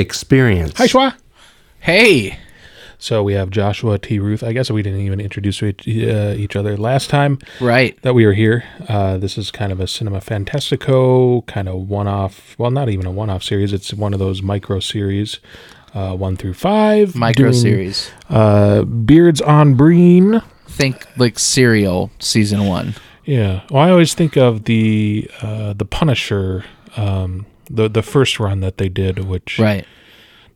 Experience. Hi, Schwa. Hey, So we have Joshua T. Ruth. I guess we didn't even introduce each, uh, each other last time right. that we were here. Uh, this is kind of a Cinema Fantastico kind of one-off. Well, not even a one-off series. It's one of those micro series, uh, one through five. Micro doing, series. Uh, Beards on Breen. Think like Serial season one. Yeah. Well, I always think of the uh, the Punisher, um, the the first run that they did, which Right.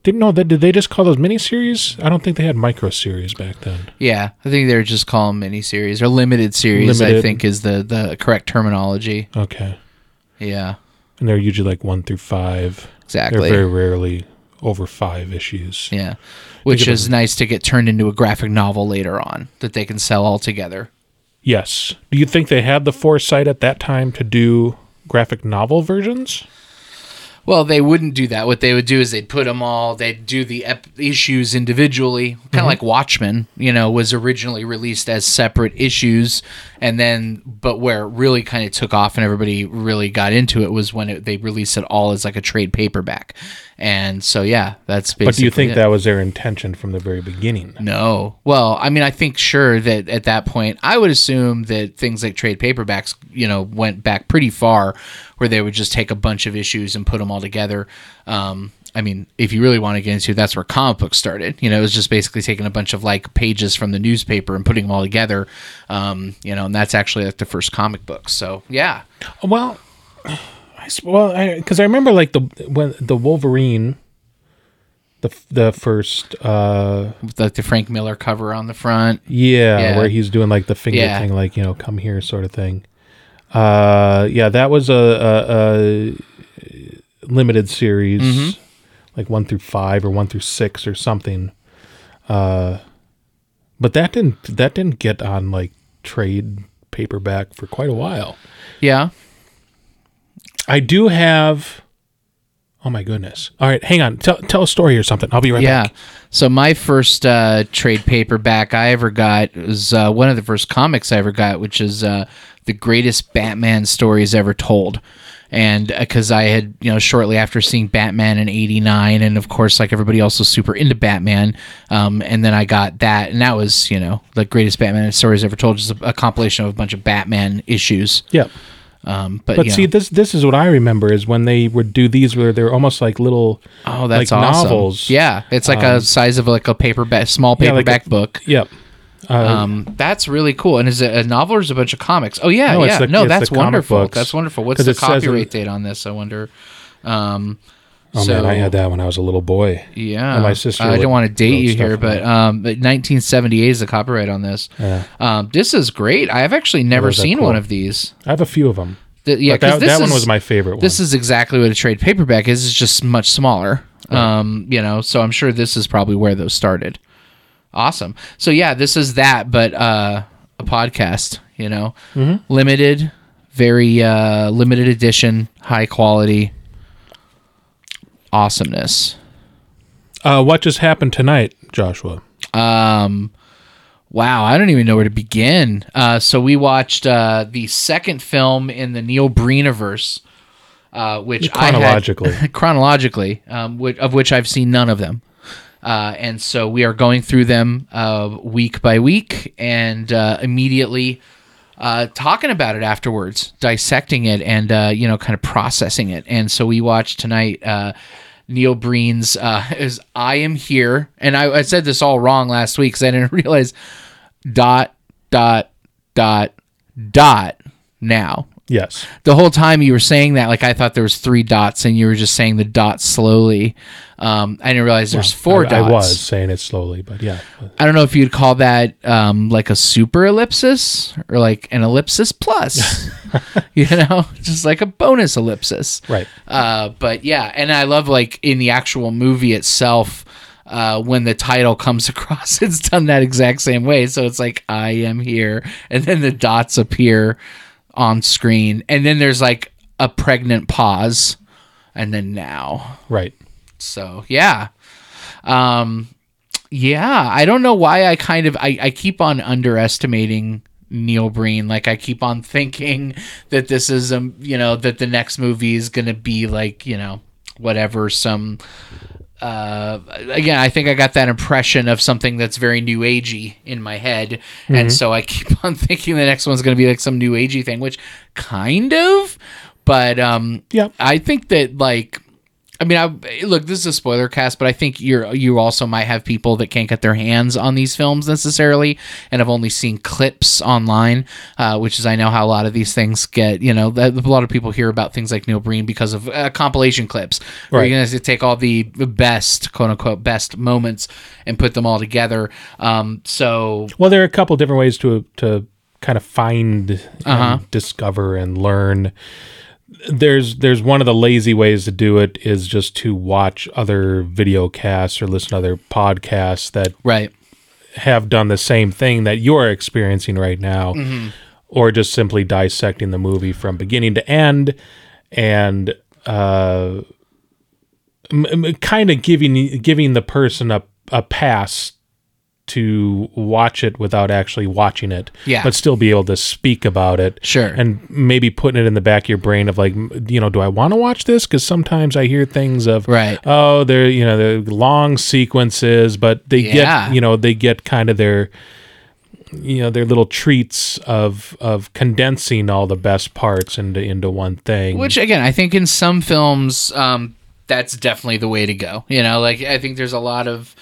didn't know that. Did they just call those miniseries? I don't think they had micro series back then. Yeah, I think they're just calling miniseries or limited series. I think is the the correct terminology. Okay. Yeah, And they're usually like one through five. exactly. They're very rarely over five issues. yeah, which is nice to get turned into a graphic novel later on that they can sell all together. Yes. Do you think they had the foresight at that time to do graphic novel versions? Well, they wouldn't do that. What they would do is they'd put them all. They'd do the ep- issues individually, kind of mm-hmm. like Watchmen. You know, was originally released as separate issues, and then but where it really kind of took off and everybody really got into it was when it, they released it all as like a trade paperback. And so yeah, that's basically. But do you think it. that was their intention from the very beginning? No. Well, I mean, I think sure that at that point, I would assume that things like trade paperbacks, you know, went back pretty far, where they would just take a bunch of issues and put them all together. Um, I mean, if you really want to get into, it, that's where comic books started. You know, it was just basically taking a bunch of like pages from the newspaper and putting them all together. Um, you know, and that's actually like the first comic books. So yeah, Well, I, well, because I, remember like the when the Wolverine, the the first, uh, with like the Frank Miller cover on the front. yeah, Yeah. where he's doing like the finger Yeah. thing, like you know, come here sort of thing. Uh, yeah, that was a, a, a limited series, Mm-hmm. like one through five or one through six or something. Uh, but that didn't that didn't get on like trade paperback for quite a while. Yeah. I do have. Oh my goodness! All right, hang on. Tell tell a story or something. I'll be right Yeah. back. Yeah. So my first uh, trade paperback I ever got was uh, one of the first comics I ever got, which is uh, the greatest Batman stories ever told. And because I had, you know, shortly after seeing Batman in '89, and of course, like everybody else was super into Batman, um, and then I got that, and that was, you know, the greatest Batman stories ever told, just a, a compilation of a bunch of Batman issues. Yep. Um, but But see, know. this this is what I remember is when they would do these where they're almost like little. oh, that's like awesome. novels. Yeah, it's like a size of like a paperback, small Yeah, like a- paperback book. Yep. Uh, Um, that's really cool. And is it a novel or is it a bunch of comics? Oh yeah, No, yeah. the- no, that's the wonderful. That's wonderful. What's the it says in- copyright date on this? I wonder. Um, oh so, man, I had that when I was a little boy. Yeah, And my sister I don't want to date you here, but um, but 1978 is the copyright on this. Yeah. Um, this is great. I have actually never seen cool. one of these. I have a few of them. Th- yeah, that, this that one was my favorite one. This is exactly what a trade paperback is. It's just much smaller. Um, you know, so I'm sure this is probably where those started. Awesome. So yeah, this is that, but uh, a podcast. You know, limited, very uh, limited edition, high quality, awesomeness. uh, what just happened tonight, Joshua? Um, wow, I don't even know where to begin. Uh, so we watched uh, the second film in the Neil Breenaverse, uh, which Chronologically. I had, chronologically, um, which, of which I've seen none of them. Uh, and so we are going through them uh, week by week and uh, immediately uh, talking about it afterwards, dissecting it, and uh, you know, kind of processing it. And so we watched tonight. Neil Breen's is "I Am Here," and I, I said this all wrong last week because I didn't realize dot dot dot dot now. Yes. The whole time you were saying that, like I thought there was three dots, and you were just saying the dots slowly. Um, I didn't realize there's four I, dots. I was saying it slowly, but yeah. I don't know if you'd call that um, like a super ellipsis or like an ellipsis plus, you know, just like a bonus ellipsis. Right. Uh, but yeah, and I love like in the actual movie itself, uh, when the title comes across, it's done that exact same way. So it's like I am here, and then the dots appear on screen, and then there's like a pregnant pause, and then now. Right. So yeah. Um yeah, I don't know why I kind of I, I keep on underestimating Neil Breen. Like I keep on thinking that this is um you know that the next movie is gonna be like you know whatever some uh, again, I think I got that impression of something that's very new agey in my head, and so I keep on thinking the next one's going to be like some new agey thing, which kind of, but um, Yep. I think that like. I mean, I look. This is a spoiler cast, but I think you're you also might have people that can't get their hands on these films necessarily, and have only seen clips online, uh, which is I know how a lot of these things get. You know, that, a lot of people hear about things like Neil Breen because of uh, compilation clips, where Right. you're going to take all the best, quote unquote, best moments and put them all together. Um, so Well, there are a couple different ways to to kind of find, Uh-huh. and discover, and learn. There's there's one of the lazy ways to do it is just to watch other video casts or listen to other podcasts that right, have done the same thing that you're experiencing right now, Mm-hmm. or just simply dissecting the movie from beginning to end and uh, m- m- kind of giving giving the person a, a pass to watch it without actually watching it, Yeah. but still be able to speak about it. Sure. And maybe putting it in the back of your brain of like, you know, do I want to watch this? Because sometimes I hear things of, Right. oh, they're, you know, they're long sequences, but they Yeah. get, you know, they get kind of their, you know, their little treats of of condensing all the best parts into into one thing. Which again, I think in some films, um, that's definitely the way to go. You know, like I think there's a lot of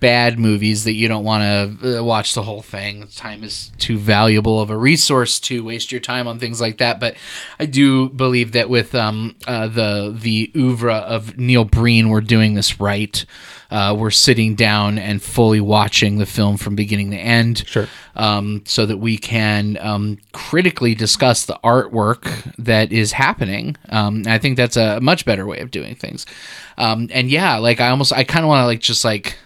bad movies that you don't want to uh, watch the whole thing. Time is too valuable of a resource to waste your time on things like that. But I do believe that with um, uh, the the oeuvre of Neil Breen, we're doing this right. Uh, we're sitting down and fully watching the film from beginning to end Sure. um, so that we can um, critically discuss the artwork that is happening. Um, I think that's a much better way of doing things. Um, and yeah, like I almost, I kind of want to like just like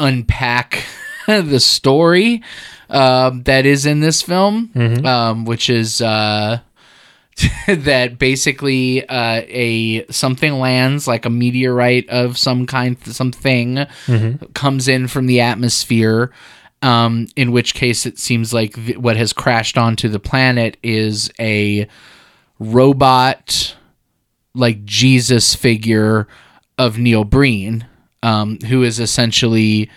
unpack the story um, that is in this film, um, which is. Uh, that basically uh, a something lands like a meteorite of some kind something comes in from the atmosphere um, in which case it seems like th- what has crashed onto the planet is a robot like jesus figure of neil breen um, who is essentially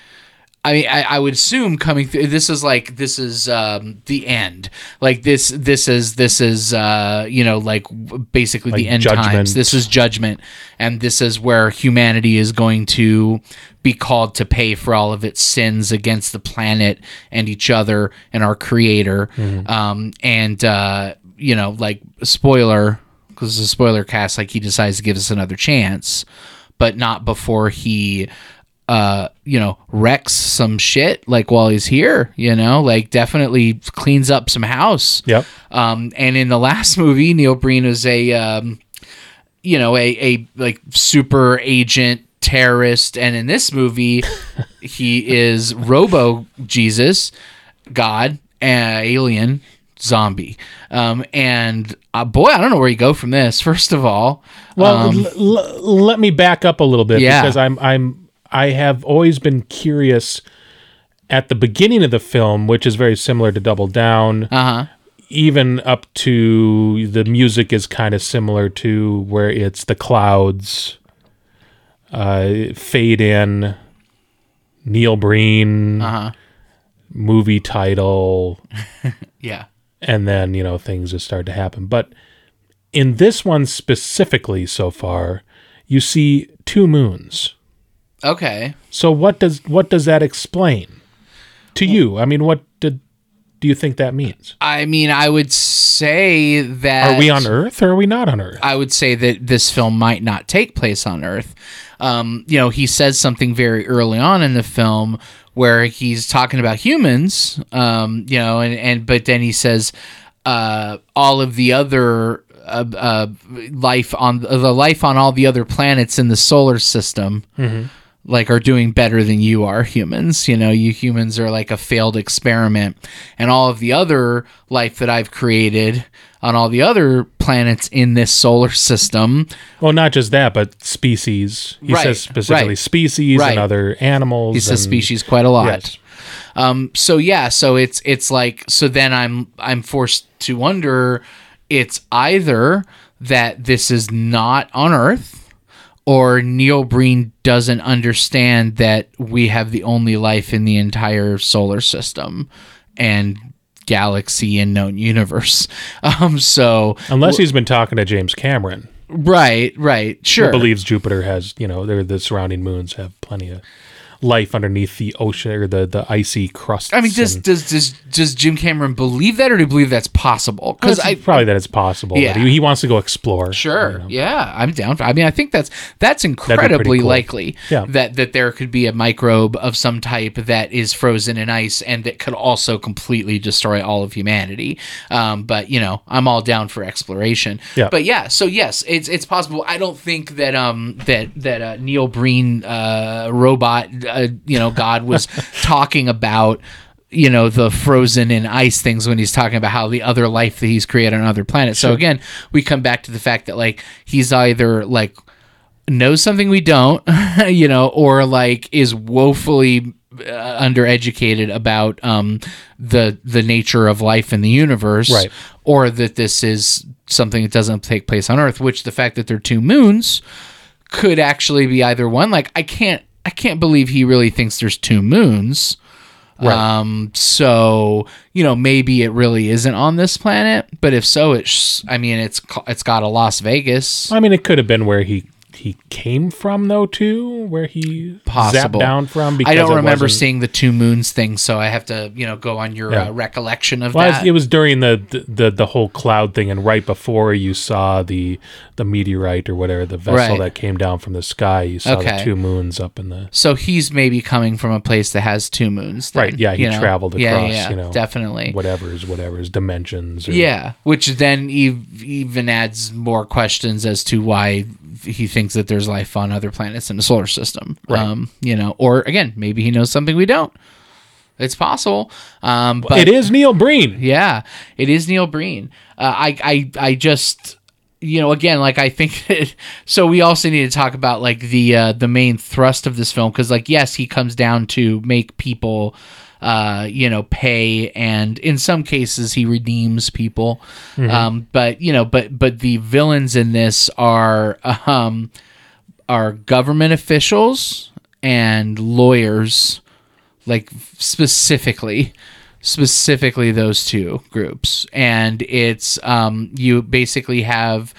I mean, I, I would assume coming through. This is like this is um, the end. Like this, this is this is uh, you know like basically the end judgment. times. This is judgment, and this is where humanity is going to be called to pay for all of its sins against the planet and each other and our Creator. Um, and uh, you know, like spoiler because it's a spoiler cast. Like he decides to give us another chance, but not before he uh you know wrecks some shit like while he's here you know like definitely cleans up some house Yep. um and in the last movie neil breen was a um you know a a like super agent terrorist and in this movie he is robo jesus god uh, alien zombie. Um and uh, boy i don't know where you go from this first of all. Well, um, l- l- let me back up a little bit Yeah. because I'm I'm I have always been curious at the beginning of the film, which is very similar to Double Down, uh-huh. even up to the music is kind of similar to where it's the clouds uh, fade in, Neil Breen uh-huh. movie title, yeah and then you know things just start to happen. But in this one specifically so far you see two moons. Okay. So what does what does that explain to you? I mean what did do you think that means? I mean, I would say that are we on earth or are we not on earth? I would say that this film might not take place on Earth. Um, you know, he says something very early on in the film where he's talking about humans. Um, you know, and and but then he says uh, all of the other. Uh, uh, life on the life on all the other planets in the solar system like are doing better than you are humans you know you humans are like a failed experiment and all of the other life that i've created on all the other planets in this solar system well not just that but species he Right, says specifically right, species right. and other animals he says and- species quite a lot Yes. Um, so yeah, so it's it's like so then I'm I'm forced to wonder. It's either that this is not on Earth, or Neil Breen doesn't understand that we have the only life in the entire solar system and galaxy and known universe. Um, so Unless he's been talking to James Cameron, right, right, who sure. believes Jupiter has, you know, the surrounding moons have plenty of life underneath the ocean or the, the icy crust. I mean, does does does does Jim Cameron believe that, or do you believe that's possible? Because I probably that it's possible. Yeah. he, he wants to go explore. Sure. Yeah, I'm down. For, I mean, I think that's that's incredibly cool. likely Yeah. that that there could be a microbe of some type that is frozen in ice and that could also completely destroy all of humanity. Um, but you know, I'm all down for exploration. Yeah. But yeah, so yes, it's it's possible. I don't think that um that that uh, Neil Breen uh, robot uh, you know God was talking about you know the frozen in ice things when he's talking about how the other life that he's created on other planets. So again, we come back to the fact that like he's either like knows something we don't, you know, or like is woefully uh, undereducated about um the the nature of life in the universe Right. or that this is something that doesn't take place on earth which the fact that there are two moons could actually be either one like i can't i can't believe he really thinks there's two moons Right. um so you know maybe it really isn't on this planet but if so it's i mean it's it's got a las vegas I mean, it could have been where he he came from though too, where he possible zapped down from. Because I don't remember seeing the two moons thing so i have to you know go on your Yeah. uh, recollection of Well, that it was during the, the the whole cloud thing, and right before you saw the the meteorite or whatever the vessel Right. that came down from the sky, you saw Okay. the two moons up in the so he's maybe coming from a place that has two moons then, right. Yeah, he you know? traveled Yeah, across. yeah, you know, definitely whatever's whatever's dimensions. Or, Yeah, which then ev- even adds more questions as to why he thinks that there's life on other planets in the solar system. Right. Um, you know, or again, maybe he knows something we don't. It's possible. Um, but it is Neil Breen. yeah, it is Neil Breen. Uh, I, I, I just, you know, again, like I think. That, so we also need to talk about like the uh, the main thrust of this film because, like, yes, he comes down to make people, uh, you know, pay, and in some cases he redeems people. Um, but you know, but but the villains in this are um, are government officials and lawyers like specifically specifically those two groups and it's um you basically have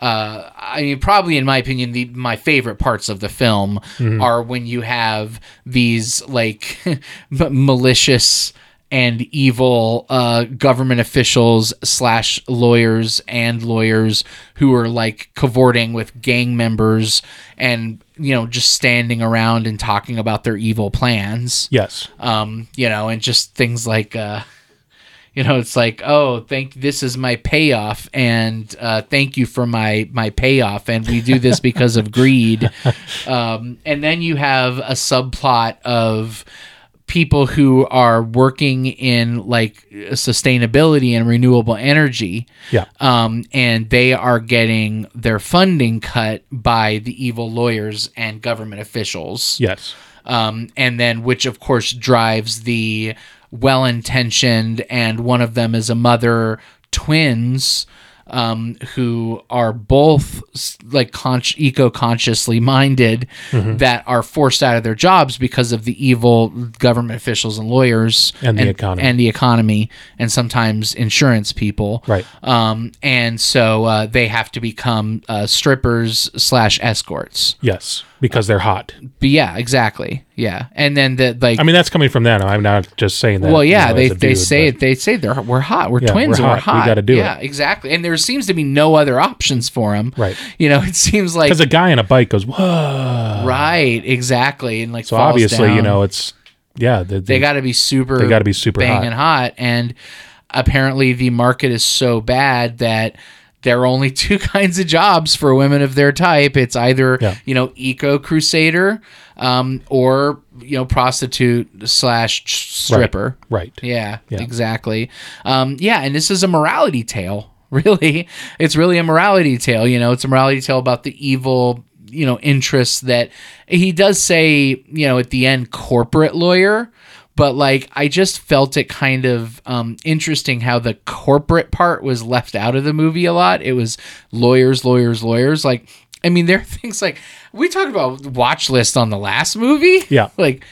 uh, I mean, probably in my opinion, the my favorite parts of the film are when you have these like malicious and evil uh, government officials slash lawyers and lawyers who are like cavorting with gang members and you know just standing around and talking about their evil plans Yes. um, you know, and just things like, uh, you know, it's like, oh, thank this is my payoff, and uh, thank you for my my payoff, and we do this because of greed, um, and then you have a subplot of people who are working in like sustainability and renewable energy Yeah. um, and they are getting their funding cut by the evil lawyers and government officials Yes. um, and then which of course drives the well-intentioned and one of them is a mother twins um, who are both like con- eco-consciously minded Mm-hmm. that are forced out of their jobs because of the evil government officials and lawyers And the economy. and the economy and sometimes insurance people Right. um, and so uh, they have to become uh, strippers slash escorts Yes. Because they're hot. but yeah, exactly. Yeah, and then the like. I mean, that's coming from them. I'm not just saying that. well, you yeah, know, they they dude, say it. They say they're we're hot. We're Yeah, twins. we're and we're hot. We gotta do yeah, it. exactly. And there seems to be no other options for him. Right. You know, it seems like Because a guy on a bike goes, whoa. right, exactly, and like So obviously, you know, it's yeah. They, they got to be super. They gotta be super banging hot. and apparently the market is so bad that there are only two kinds of jobs for women of their type. It's either Yeah. you know eco crusader, um, or you know prostitute slash stripper. right. Yeah, Yeah. exactly. Um, yeah, and this is a morality tale. Really, it's really a morality tale. You know, it's a morality tale about the evil, you know, interests that he does say. You know, at the end, corporate lawyer, but like I just felt it kind of um, interesting how the corporate part was left out of the movie a lot. It was lawyers, lawyers, lawyers. Like, I mean, there are things like we talked about watch list on the last movie. Yeah. like.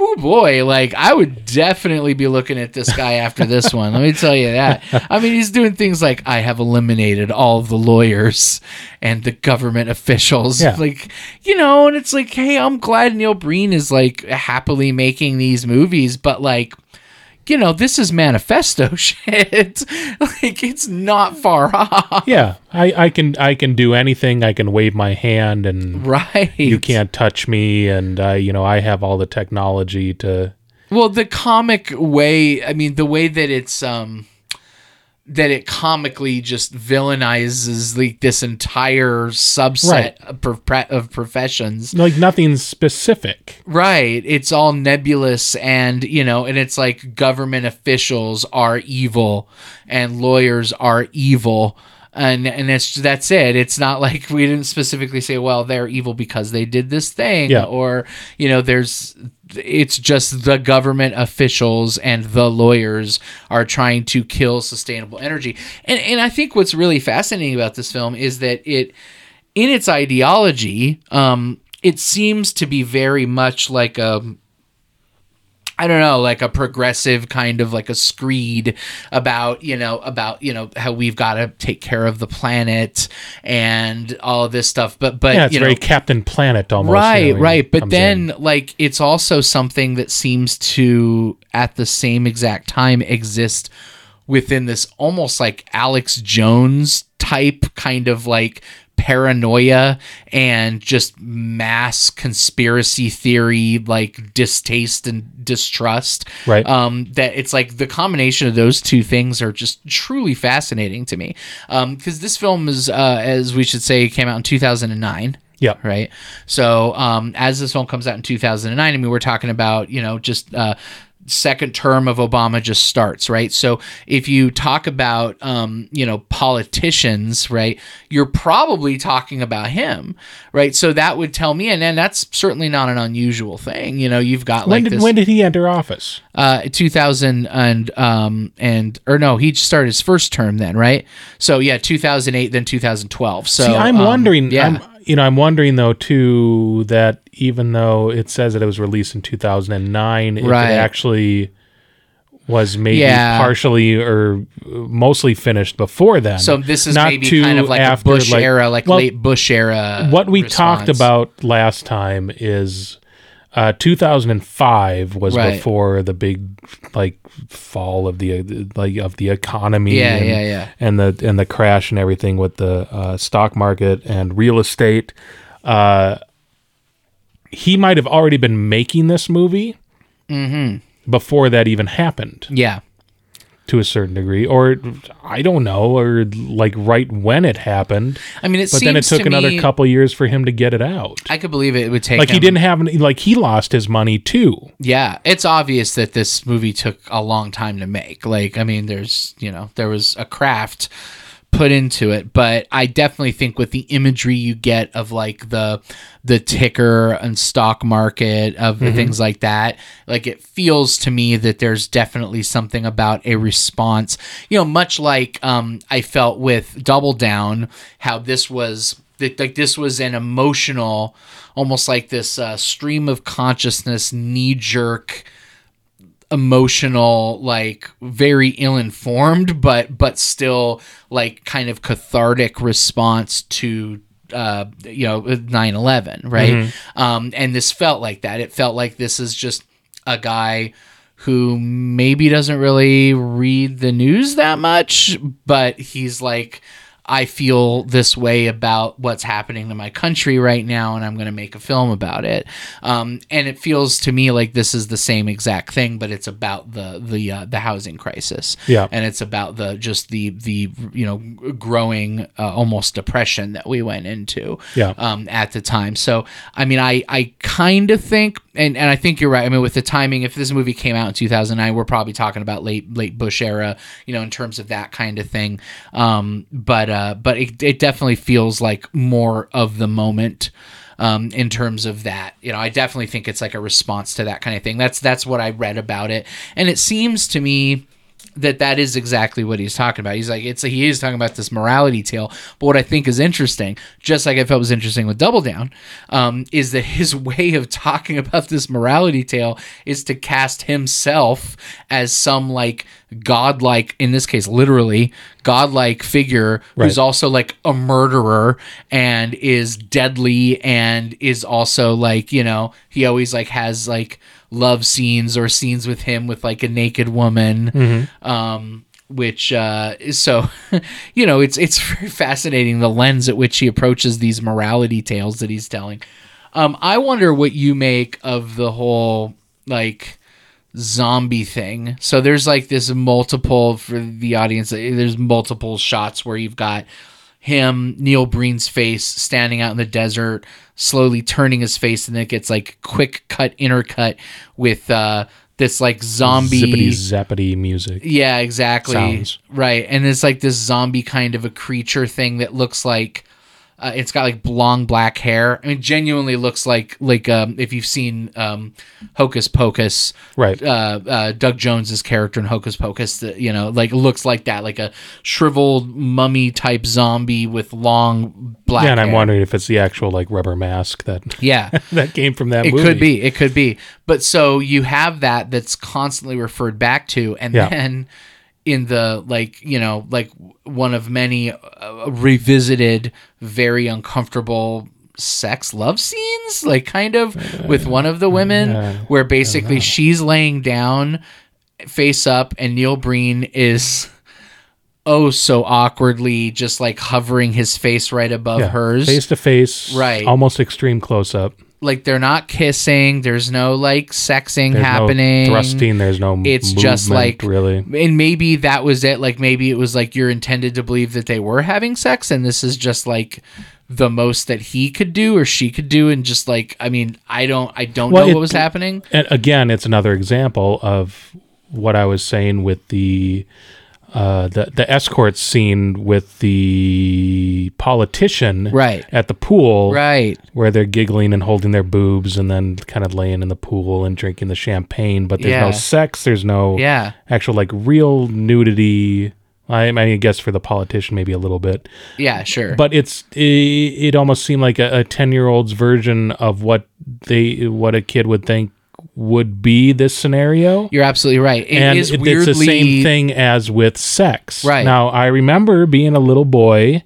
Oh boy, like I would definitely be looking at this guy after this one. Let me tell you that. I mean, he's doing things like I have eliminated all of the lawyers and the government officials. Yeah. Like, you know, and it's like, hey, I'm glad Neil Breen is like happily making these movies, but like, you know, this is manifesto shit. like, it's not far off. Yeah, I, I can I can do anything. I can wave my hand, and Right. you can't touch me. And I, you know, I have all the technology to. Well, the comic way, I mean, the way that it's um that it comically just villainizes like this entire subset Right. of, of professions. Like nothing specific. Right. It's all nebulous and, you know, and it's like government officials are evil and lawyers are evil. And and it's that's it. It's not like we didn't specifically say, well, they're evil because they did this thing Yeah. or, you know, there's it's just the government officials and the lawyers are trying to kill sustainable energy. And and I think what's really fascinating about this film is that it in its ideology, um, it seems to be very much like a I don't know, like a progressive kind of like a screed about, you know, about, you know, how we've got to take care of the planet and all of this stuff. But, but, Yeah, it's you know, very Captain Planet almost. right you know, right but then in. like it's also something that seems to at the same exact time exist within this almost like alex jones type kind of like paranoia and just mass conspiracy theory like distaste and distrust Right. um that it's like the combination of those two things are just truly fascinating to me um because this film is uh as we should say came out in 2009 yeah, right? So um, as this film comes out in 2009, I mean, we're talking about you know just uh, second term of Obama just starts, right? So if you talk about um, you know politicians, right, you're probably talking about him, right? So that would tell me, and then that's certainly not an unusual thing. You know, you've got When like did this when did he enter office? uh 2000 and um and or no he started his first term then right so yeah 2008 then 2012 so See, I'm um, wondering. yeah I'm, you know, I'm wondering though too that even though it says that it was released in 2009, Right. it actually was maybe Yeah. partially or mostly finished before then. So this is Not maybe too kind of like after, a Bush like- era, like well, late Bush era. What we talked about last time is uh, 2005 was Right. before the big like fall of the like of the economy. Yeah, and, yeah, yeah. And the and the crash and everything with the uh, stock market and real estate. Uh, he might have already been making this movie before that even happened Yeah, to a certain degree, or I don't know, or like right when it happened. I mean, it But then it took to another me- couple years for him to get it out. I could believe it, it would take. Like he didn't have any, like he lost his money too. Yeah, it's obvious that this movie took a long time to make. Like, I mean, there's you know there was a craft put into it, but I definitely think with the imagery you get of like the the ticker and stock market of the things like that, like it feels to me that there's definitely something about a response. You know, much like um, I felt with Double Down, how this was like this was an emotional, almost like this uh, stream of consciousness, knee jerk emotional like very ill-informed but but still like kind of cathartic response to uh you know 9-11 right? Um and this felt like that. It felt like this is just a guy who maybe doesn't really read the news that much but he's like I feel this way about what's happening to my country right now, and I'm going to make a film about it. Um, and it feels to me like this is the same exact thing, but it's about the the uh, the housing crisis. Yeah. and it's about the just the the you know growing uh, almost depression that we went into. Yeah. um, at the time. So I mean, I I kind of think, and and I think you're right. I mean, with the timing, if this movie came out in 2009, we're probably talking about late late Bush era, you know, in terms of that kind of thing. Um, but uh, but it, it definitely feels like more of the moment. um, in terms of that. You know, I definitely think it's like a response to that kind of thing. That's that's what I read about it, and it seems to me that that is exactly what he's talking about. He's like, it's he is talking about this morality tale. But what I think is interesting, just like I felt was interesting with Double Down, um, is that his way of talking about this morality tale is to cast himself as some like godlike, in this case, literally godlike figure who's also like a murderer and is deadly and is also like you know he always like has like love scenes or scenes with him with like a naked woman. Um which uh so you know it's it's very fascinating the lens at which he approaches these morality tales that he's telling. Um i wonder what you make of the whole like zombie thing. So there's like this multiple for the audience there's multiple shots where you've got him neil breen's face standing out in the desert slowly turning his face and then it gets like quick cut intercut with uh this like zombie Zippity zappity music. yeah, exactly. sounds. Right. And it's like this zombie kind of a creature thing that looks like uh, it's got like long black hair. I mean, genuinely looks like like um, if you've seen um, Hocus Pocus, Right. uh, uh, Doug Jones's character in Hocus Pocus, that you know, like looks like that, like a shriveled mummy type zombie with long black. yeah, and I'm wondering if it's the actual like rubber mask that Yeah. that came from that It movie. could be. It could be. But so you have that that's constantly referred back to, and Yeah. then in the like you know like one of many uh, revisited, very uncomfortable sex love scenes, like kind of with one of the women, where basically she's laying down, face up, and Neil Breen is. Oh, so awkwardly, just like hovering his face right above Yeah, hers face to face, Right. Almost extreme close up. Like they're not kissing there's no like sexing There's happening no thrusting. There's no. it's just like really. and maybe that was it like maybe it was like you're intended to believe that they were having sex and this is just like the most that he could do or she could do and just like i mean i don't i don't Well, know it- what was happening And again, it's another example of what I was saying with the uh, the the escort scene with the politician Right. at the pool, right where they're giggling and holding their boobs and then kind of laying in the pool and drinking the champagne. But there's Yeah. no sex. There's no yeah actual like real nudity. I, I mean, I guess for the politician, maybe a little bit, yeah sure but it's it, it almost seemed like a ten year old's version of what they what a kid would think would be this scenario. you're absolutely right It and is it- weirdly it's the same thing as with sex. Right. now, I remember being a little boy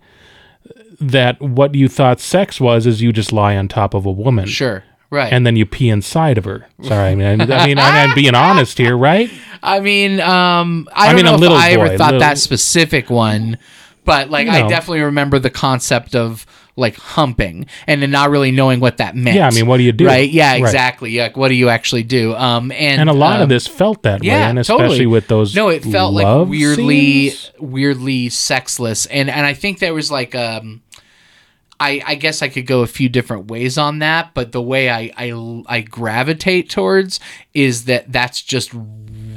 that what you thought sex was is you just lie on top of a woman sure right and then you pee inside of her. Sorry, I mean, I, I mean, I'm, I'm being honest here, right? I mean, um, I, I don't mean, a know little if I ever thought little- that specific one, but like I definitely remember the concept of like humping and then not really knowing what that meant. Yeah, I mean, what do you do? Right? Yeah, Right. exactly. Like, what do you actually do? Um, and And a lot um, of this felt that way, and especially totally. with those. No, it felt like weirdly, scenes. weirdly sexless, and and I think there was like um, I I guess I could go a few different ways on that, but the way I I I gravitate towards is that that's just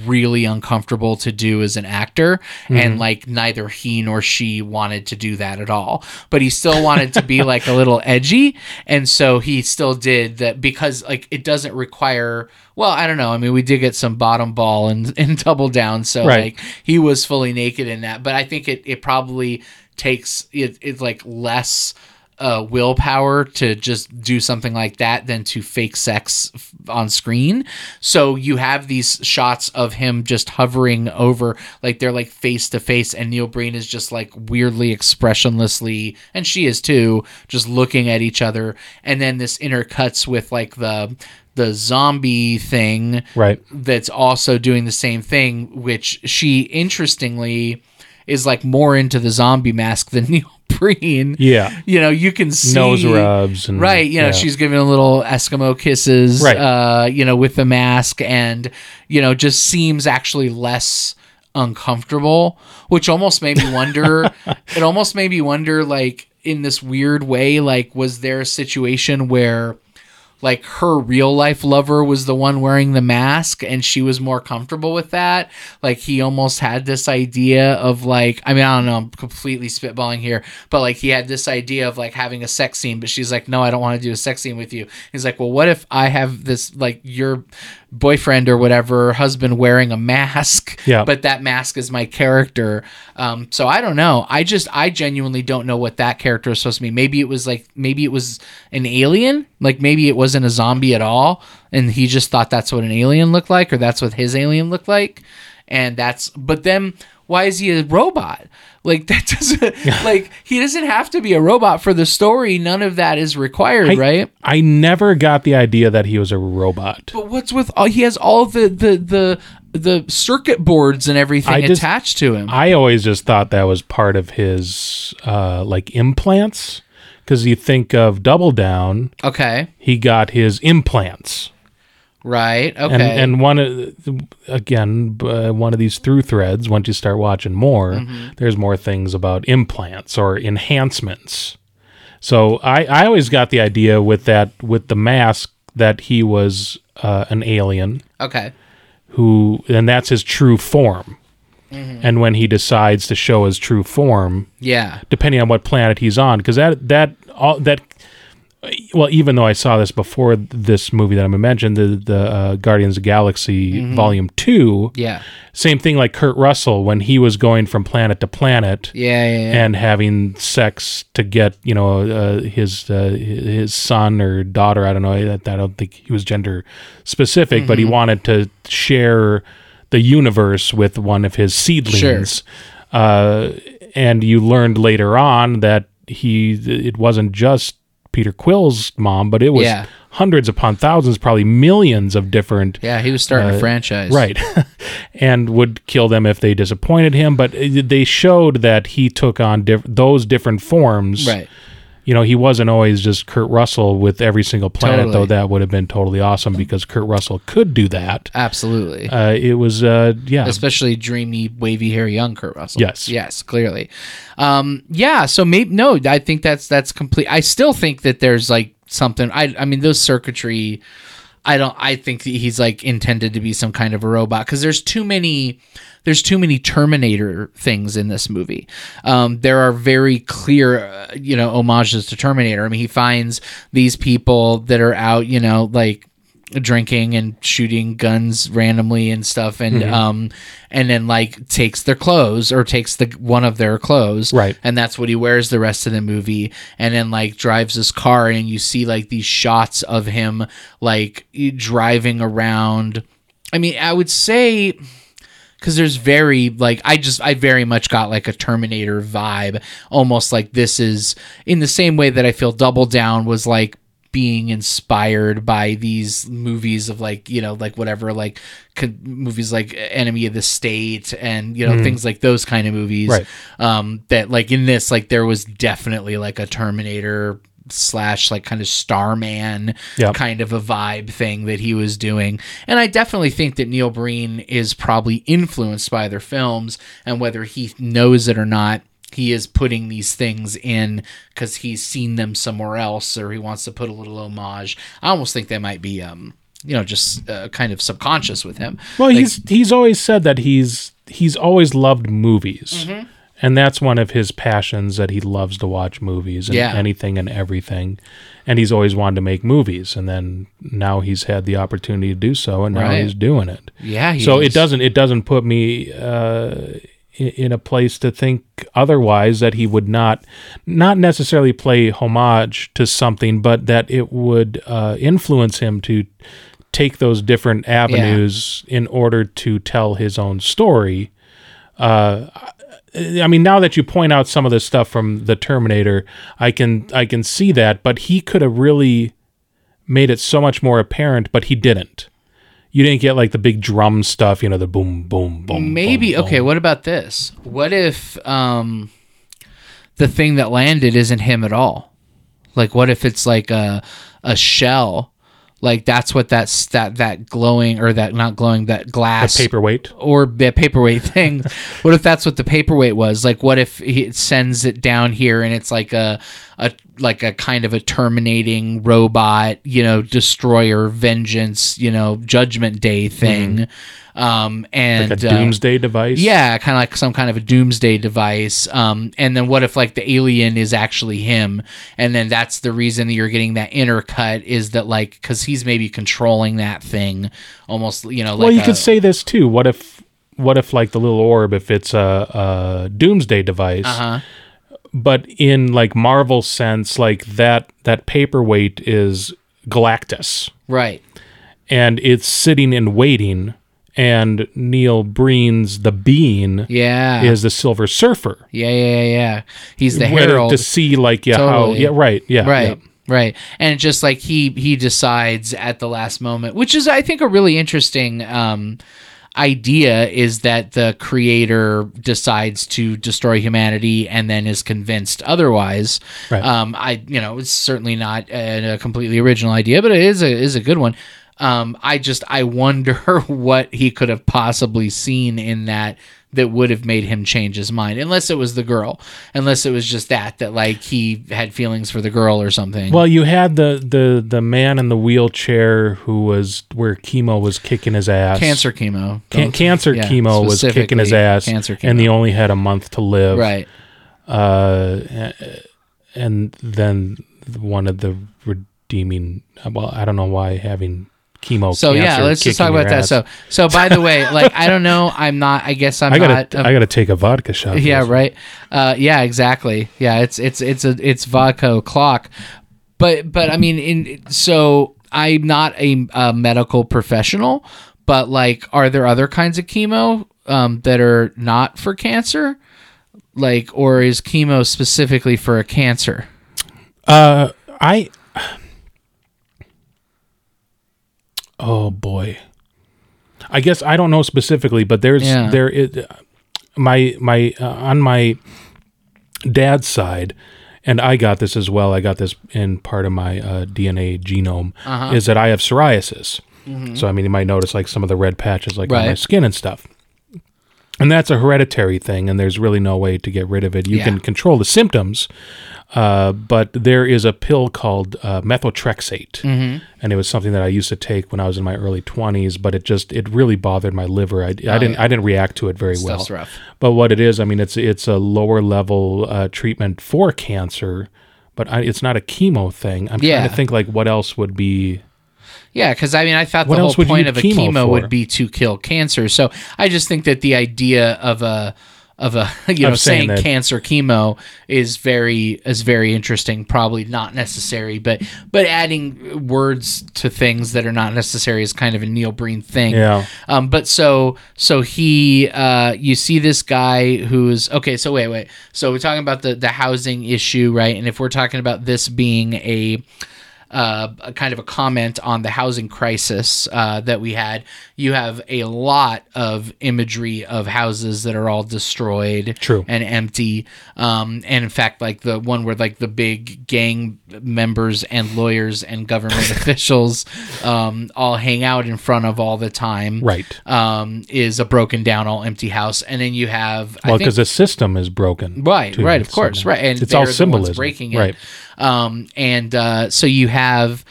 really uncomfortable to do as an actor and mm-hmm. like neither he nor she wanted to do that at all. But he still wanted to be like a little edgy and so he still did that because like it doesn't require well i don't know i mean we did get some bottom ball and, and double down so Right. like he was fully naked in that. But i think it, it probably takes it, it's like less uh, willpower to just do something like that than to fake sex on screen. So you have these shots of him just hovering over, like they're like face to face, and Neil Breen is just like weirdly expressionlessly, and she is too, just looking at each other. And then this intercuts with like the the zombie thing right? that's also doing the same thing, which she interestingly is like more into the zombie mask than Neil Breen. Yeah, You know, you can see nose rubs and Right, you know, yeah. she's giving a little Eskimo kisses, Right. uh, you know, with the mask and, you know, just seems actually less uncomfortable, which almost made me wonder, it almost made me wonder, like, in this weird way, like, was there a situation where, like her real life lover was the one wearing the mask and she was more comfortable with that. Like he almost had this idea of like I mean I don't know, I'm completely spitballing here, but like he had this idea of like having a sex scene, but she's like, "No, I don't want to do a sex scene with you." He's like, "Well, what if I have this like your boyfriend or whatever husband wearing a mask Yeah. but that mask is my character. Um, so i don't know. I just i genuinely don't know what that character is supposed to be. Maybe it was like maybe it was an alien? Like maybe it wasn't a zombie at all and he just thought that's what an alien looked like or that's what his alien looked like and that's but then why is he a robot like that doesn't like he doesn't have to be a robot for the story none of that is required I, right I never got the idea that he was a robot. but what's with all he has all the the the the circuit boards and everything just- attached to him. I always just thought that was part of his uh, like implants. Because you think of Double Down, okay. he got his implants. Right. Okay. and and one of again uh, one of these through threads once you start watching more Mm-hmm. there's more things about implants or enhancements so i i always got the idea with that with the mask that he was uh, an alien okay. who and that's his true form Mm-hmm. and when he decides to show his true form Yeah. depending on what planet he's on because that that all that well even though i saw this before this movie that i'm gonna mention the the uh, guardians of the galaxy Mm-hmm. volume 2 Yeah. same thing like kurt russell when he was going from planet to planet Yeah. Yeah. yeah. and having sex to get you know uh, his uh, his son or daughter i don't know I, I don't think he was gender specific but he wanted to share the universe with one of his seedlings uh, and you learned later on that he it wasn't just peter quill's mom but it was Yeah. hundreds upon thousands probably millions of different yeah. He was starting uh, a franchise. Right. and would kill them if they disappointed him. But uh, they showed that he took on diff- those different forms. Right. You know, he wasn't always just Kurt Russell with every single planet, Totally. though that would have been totally awesome because Kurt Russell could do that. Absolutely. Uh, it was, uh, yeah. Especially dreamy, wavy hair, young Kurt Russell. Yes. Yes. Clearly. Um. Yeah. So maybe no. I think that's that's complete. I still think that there's like something. I. I mean, those circuitry. I don't. I think that he's like intended to be some kind of a robot because there's too many. There's too many Terminator things in this movie. Um, there are very clear, uh, you know, homages to Terminator. I mean, he finds these people that are out, you know, like drinking and shooting guns randomly and stuff and um and then like takes their clothes or takes the one of their clothes Right. and that's what he wears the rest of the movie and then like drives his car and you see like these shots of him like driving around i mean i would say because there's very like i just i very much got like a terminator vibe. Almost like this is in the same way that i feel double down was like being inspired by these movies of like you know like whatever like con- movies like enemy of the state and you know things like those kind of movies. Right. um that like in this like there was definitely like a terminator slash like kind of starman Yep. kind of a vibe thing that he was doing and i definitely think that neil breen is probably influenced by other films and whether he knows it or not he is putting these things in because he's seen them somewhere else or he wants to put a little homage i almost think they might be um you know just uh, kind of subconscious with him well, he's he's always said that he's he's always loved movies. Mm-hmm. And that's one of his passions that he loves to watch movies and Yeah. anything and everything. And he's always wanted to make movies. And then now he's had the opportunity to do so, and now Right. he's doing it. yeah so is. it doesn't it doesn't put me uh, in, in a place to think otherwise that he would not not necessarily play homage to something, but that it would uh, influence him to take those different avenues in order to tell his own story. Uh, I mean, now that you point out some of this stuff from the Terminator, I can I can see that, but he could have really made it so much more apparent, but he didn't. You didn't get like the big drum stuff, you know, the boom, boom, boom. Maybe boom, okay. boom. What about this? What if um, the thing that landed isn't him at all? Like, what if it's like a a shell? Like that's what that's that that glowing or that not glowing that glass paperweight. or the paperweight thing. what if that's what the paperweight was? Like, what if he sends it down here and it's like a a like a kind of a terminating robot, you know, destroyer, vengeance, you know, judgment day thing. Um, and Like a uh, doomsday device. yeah, kind of like some kind of a doomsday device. Um, and then what if like the alien is actually him? And then that's the reason that you're getting that inner cut is that like because he's maybe controlling that thing, almost you know. Like well, you a- could say this too. What if, what if like the little orb, if it's a, a doomsday device, Uh-huh. But in like Marvel sense, like that that paperweight is Galactus, right. and it's sitting and waiting, and Neil Breen's the Bean, Yeah. is the Silver Surfer. yeah, yeah, yeah, yeah. He's the Where- herald. to see like yeah how yeah right yeah right yeah. right and just like he he decides at the last moment which is i think a really interesting um idea is that the creator decides to destroy humanity and then is convinced otherwise Right. um i you know it's certainly not a, a completely original idea but it is a is a good one um i just i wonder what he could have possibly seen in that that would have made him change his mind unless it was the girl unless it was just that that like he had feelings for the girl or something Well, you had the the the man in the wheelchair who was where chemo was kicking his ass. cancer chemo Can- cancer yeah, chemo was kicking his ass, cancer chemo and he only had a month to live. right Uh, and then one of the redeeming. Well, I don't know why having chemo. so yeah let's just talk about that ass. so so by the way like i don't know i'm not i guess i'm I gotta not a- I gotta take a vodka shot. yeah right uh yeah exactly yeah it's it's it's a it's vodka clock but but i mean in so i'm not a, a medical professional but like are there other kinds of chemo um that are not for cancer like or is chemo specifically for a cancer Uh, I. Oh boy. I guess I don't know specifically, but there's Yeah. there is my my uh, on my dad's side, and I got this as well. I got this in part of my uh, DNA genome. Uh-huh. Is that I have psoriasis. So I mean, you might notice like some of the red patches like on my Mm-hmm. Skin and stuff. And that's a hereditary thing, and there's really no way to get rid of it. You Yeah. can control the symptoms, uh, but there is a pill called uh, methotrexate, Mm-hmm. and it was something that I used to take when I was in my early 20s. But it just it really bothered my liver. I, I didn't I didn't react to it very well. Oh, rough. But what it is, I mean, it's it's a lower level uh, treatment for cancer, but I, it's not a chemo thing. I'm Yeah. trying to think like what else would be. Yeah, because I mean, I thought What the whole else would you point of a chemo would be to kill cancer. So I just think that the idea of a of a you know Of saying saying, cancer chemo is very is very interesting. Probably not necessary, but but adding words to things that are not necessary is kind of a Neil Breen thing. Yeah. Um, but so so he uh, you see this guy who's okay. So wait wait. So we're talking about the the housing issue, right? And if we're talking about this being a uh, a kind of a comment on the housing crisis uh, that we had. You have a lot of imagery of houses that are all destroyed, True. and empty. Um, and in fact, like the one where like the big gang members and lawyers and government officials um, all hang out in front of all the time, Right. Um, is a broken down, all empty house, and then you have Well, because the system is broken. Right, right, of So course, right, and it's all symbolism. breaking it, Right. Um, and uh, so you have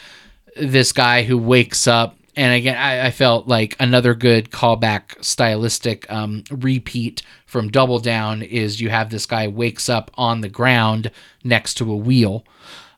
this guy who wakes up, and again, I, I felt like another good callback, stylistic um, repeat from Double Down is you have this guy wakes up on the ground next to a wheel.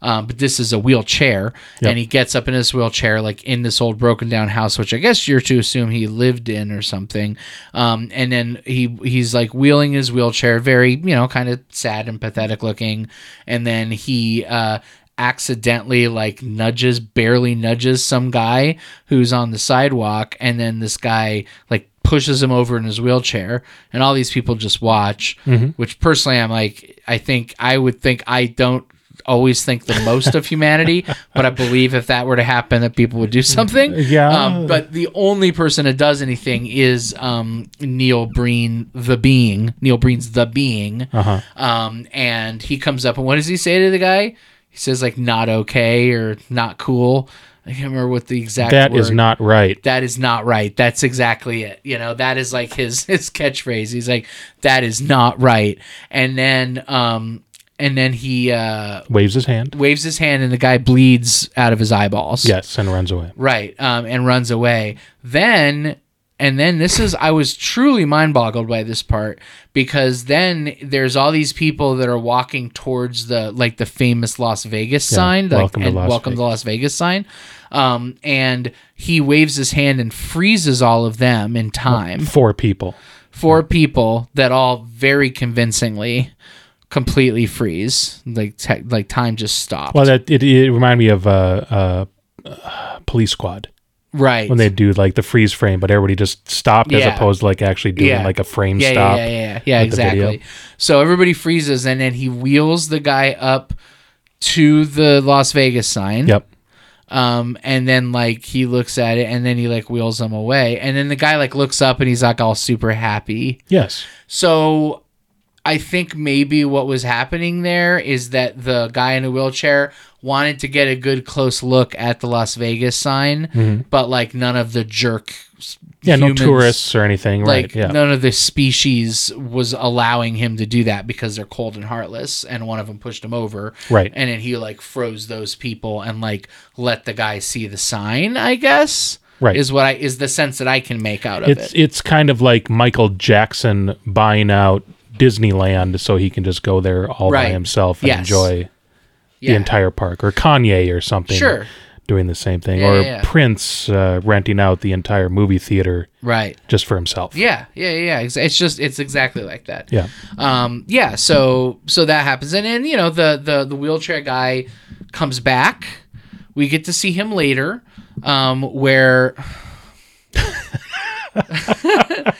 Um, but this is a wheelchair, Yep. and he gets up in his wheelchair, like in this old broken down house, which I guess you're to assume he lived in or something. Um, and then he he's like wheeling his wheelchair, very you know, kind of sad and pathetic looking. And then he uh, accidentally like nudges, barely nudges some guy who's on the sidewalk, and then this guy like pushes him over in his wheelchair, and all these people just watch. Which personally, I'm like, I think I would think I don't always think the most of humanity, but I believe if that were to happen, that people would do something. Yeah. Um, but the only person that does anything is um, Neil Breen, the being. Neil Breen's the being. Uh-huh. Um, and he comes up and what does he say to the guy? He says like not okay or not cool. I can't remember what the exact That is word- not right. that is not right. That's exactly it. You know, that is like his his catchphrase. He's like, that is not right. And then um and then he uh, Waves his hand. waves his hand, and the guy bleeds out of his eyeballs. Yes, and runs away. right, um, and runs away. Then, and then this is I was truly mind boggled by this part because then there's all these people that are walking towards the like the famous Las Vegas sign, like, welcome to Las welcome to Las Vegas sign, um, and he waves his hand and freezes all of them in time. Four people. four people that all very convincingly completely freeze like te- like time just stopped Well, that it, it reminded me of uh, uh, uh, Police Squad right when they do like the freeze frame, but everybody just stopped as opposed to like actually doing Yeah. like a frame yeah, stop. yeah yeah yeah, yeah with the video. exactly so everybody freezes and then he wheels the guy up to the las vegas sign Yep. um and then like he looks at it and then he like wheels them away and then the guy like looks up and he's like all super happy Yes. So I think maybe what was happening there is that the guy in a wheelchair wanted to get a good close look at the Las Vegas sign, mm-hmm. but like none of the jerk Yeah. humans- no tourists or anything. Like right. Yeah. none of the species was allowing him to do that because they're cold and heartless, and one of them pushed him over. Right. and then he like froze those people and like let the guy see the sign. I guess Right. is what I is the sense that I can make out of it's it. it's kind of like Michael Jackson buying out Disneyland so he can just go there all by himself and Yes. enjoy Yeah. the entire park, or Kanye or something. Sure. Doing the same thing, Yeah, or yeah. Prince uh, renting out the entire movie theater right. just for himself. Yeah, yeah, yeah. Ex- It's just it's exactly like that. Yeah. Um. Yeah. So so that happens, and then you know the the the wheelchair guy comes back. We get to see him later, um, where.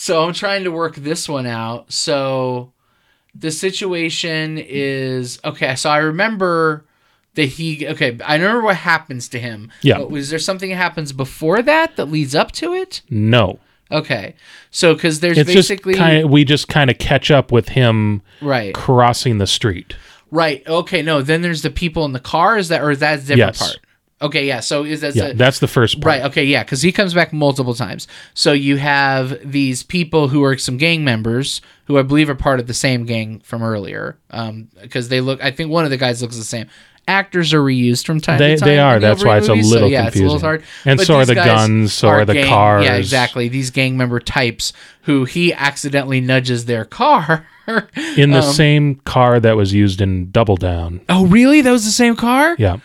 so I'm trying to work this one out. So the situation is okay. So I remember that he okay. I remember what happens to him. Yeah. But was there something that happens before that that leads up to it? No. Okay. So because there's It's basically just kind of we just kind of catch up with him right, crossing the street. right. Okay. No. Then there's the people in the car. Is that or is that a different Yes. part? Okay. Yeah. So is that Yeah, that's the first part. Right. Okay. Yeah. Because he comes back multiple times. So you have these people who are some gang members who I believe are part of the same gang from earlier. Um, because they look. I think one of the guys looks the same. Actors are reused from time They- to time. they are. That's why it's a movies, so little yeah, It's a little confusing. hard. And But so are the guns, so are the gang- cars. Yeah, exactly. These gang member types who he accidentally nudges their car. In the Um, same car that was used in Double Down. oh, really? That was the same car? Yeah.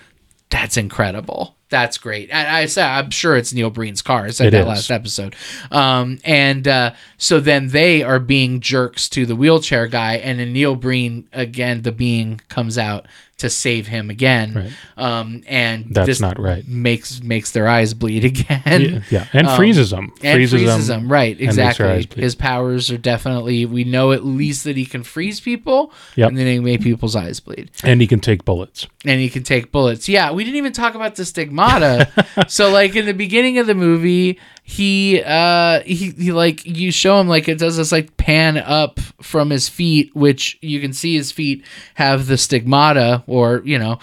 That's incredible. That's great. And I said, I'm sure it's Neil Breen's car. I said It that is. last episode. Um, and uh, so then they are being jerks to the wheelchair guy, and then Neil Breen again, the being comes out to save him again. Right. Um, and That's this not right. makes makes their eyes bleed again. Yeah, yeah. and freezes them. Um, and freezes, them. them. Right, exactly. His powers are definitely. We know at least that he can freeze people, Yep. and then he make people's eyes bleed and he can take bullets. and he can take bullets. Yeah, we didn't even talk about the stigmata. so like in the beginning of the movie, he uh he, he like you show him like it does this like pan up from his feet, which you can see his feet have the stigmata or, you know,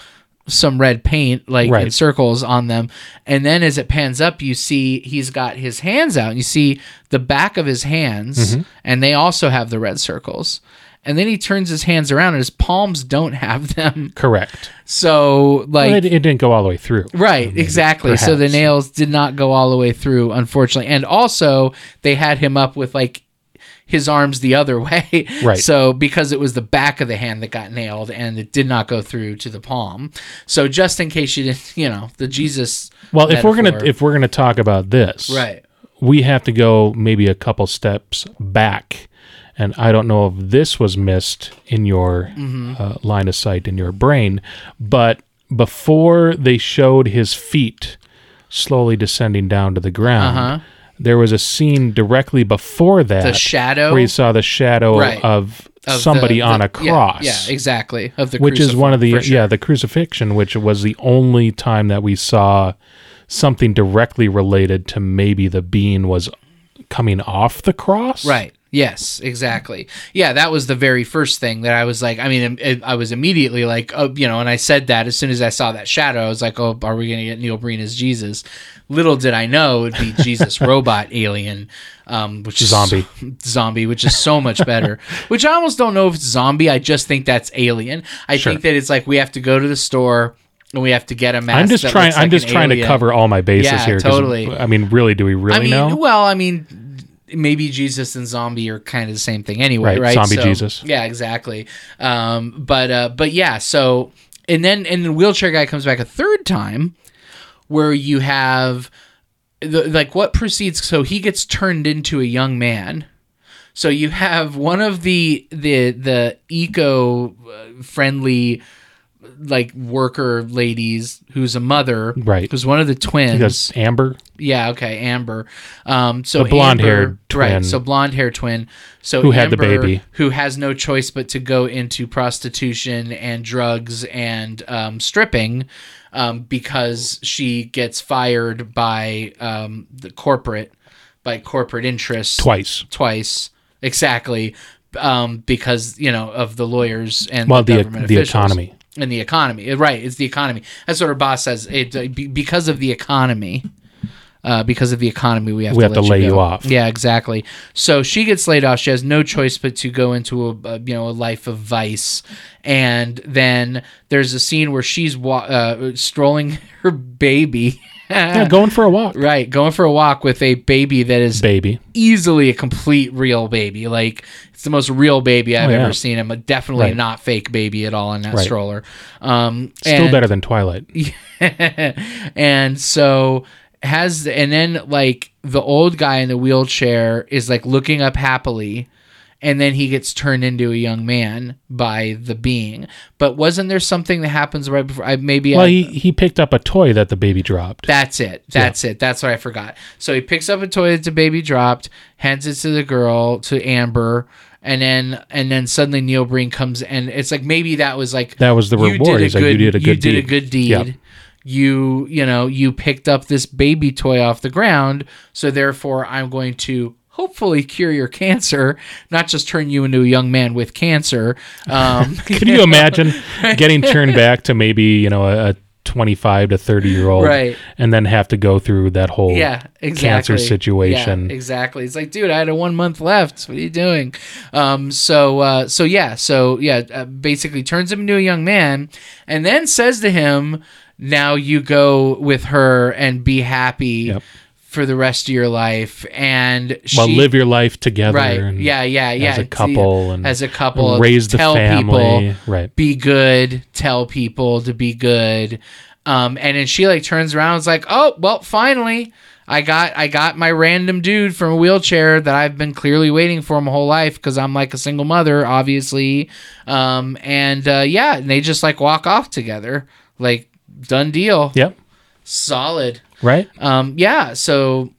some red paint like in circles on them. And then as it pans up, you see he's got his hands out and you see the back of his hands and they also have the red circles. And then he turns his hands around and his palms don't have them. Correct. So like Well, it, it didn't go all the way through. right, exactly. So the nails did not go all the way through unfortunately. And also they had him up with like his arms the other way. Right. So because it was the back of the hand that got nailed and it did not go through to the palm. So just in case you didn't, you know, the Jesus Well, if we're gonna if we're gonna talk about this, Right. we have to go maybe a couple steps back. And I don't know if this was missed in your Mm-hmm. uh, line of sight in your brain, but before they showed his feet slowly descending down to the ground, Uh-huh. there was a scene directly before that The shadow where you saw the shadow Right. of, of somebody the- on the- a cross. Yeah, yeah, exactly. Of the which is one of the sure. yeah the crucifixion which was the only time that we saw something directly related to maybe the being was coming off the cross Right. Yes, exactly. Yeah, that was the very first thing that I was like. I mean, I was immediately like, oh, you know, and I said that as soon as I saw that shadow, I was like, oh, are we going to get Neil Breen as Jesus? Little did I know it'd be Jesus robot alien, um, which is Zombie. zombie, which is so much better. which I almost don't know if it's zombie. I just think that's alien. I Sure. think that it's like we have to go to the store and we have to get a mask. I'm just trying. I'm like just trying to cover all my bases Yeah, here. totally. I mean, really, do we really I mean, know? well, I mean, maybe Jesus and zombie are kind of the same thing anyway, Right, right? zombie So- Jesus. Yeah, exactly. Um, but uh, but yeah, so and then and the wheelchair guy comes back a third time, where you have the, like what proceeds. So he gets turned into a young man. So you have one of the the the eco friendly like worker ladies who's a mother, Right. Who's one of the twins. Amber. Yeah, okay, Amber. Um, so The blonde-haired Amber- right? So blonde hair twin. So Who had the baby. Who has no choice but to go into prostitution and drugs and um, stripping, um, because she gets fired by um, the corporate, by corporate interests Twice. twice exactly, um, because you know of the lawyers and Well, the the- the economy. And the economy. Uh, Right, it's the economy. That's what her boss says. It uh, because of the economy. Uh, because of the economy, we have We to have to let lay go. you off. Yeah, exactly. So she gets laid off. She has no choice but to go into a, a you know a life of vice. And then there's a scene where she's wa- uh, strolling her baby. Yeah, going for a walk, right, going for a walk with a baby that is baby. easily a complete real baby. Like it's the most real baby I've Oh, yeah. ever seen. I'm definitely Right. not fake baby at all in that Right. stroller. Um, Still and- better than Twilight. and so has and then like the old guy in the wheelchair is like looking up happily and then he gets turned into a young man by the being but wasn't there something that happens right before I maybe Well, I, he he picked up a toy that the baby dropped. that's it. That's it. That's what I forgot. So he picks up a toy that the baby dropped, hands it to the girl, to Amber, and then and then suddenly Neil Breen comes and it's like maybe that was like That was the you reward. did a He's like, you did a good, you good did a good deed. Yeah. You you know you picked up this baby toy off the ground, so therefore I'm going to hopefully cure your cancer, not just turn you into a young man with cancer. Um, Can you imagine getting turned back to maybe you know a, a 25 to 30 year old, Right. and then have to go through that whole yeah, exactly. cancer situation? Yeah, exactly. It's like, dude, I had a one month left. What are you doing? Um, so, uh, so yeah, so yeah, uh, basically turns him into a young man, and then says to him, "Now you go with her and be happy." Yep. For the rest of your life, and she, well, live your life together, right, and yeah, yeah, yeah, as a couple, and as a couple, raise the tell family, people, right? be good, tell people to be good. Um, and then she like turns around and is like, Oh, well, finally. I got I got my random dude from a wheelchair that I've been clearly waiting for my whole life because I'm like a single mother, obviously. Um, and uh, yeah, and they just like walk off together, like done deal, Yep, solid. Right. Um, yeah, so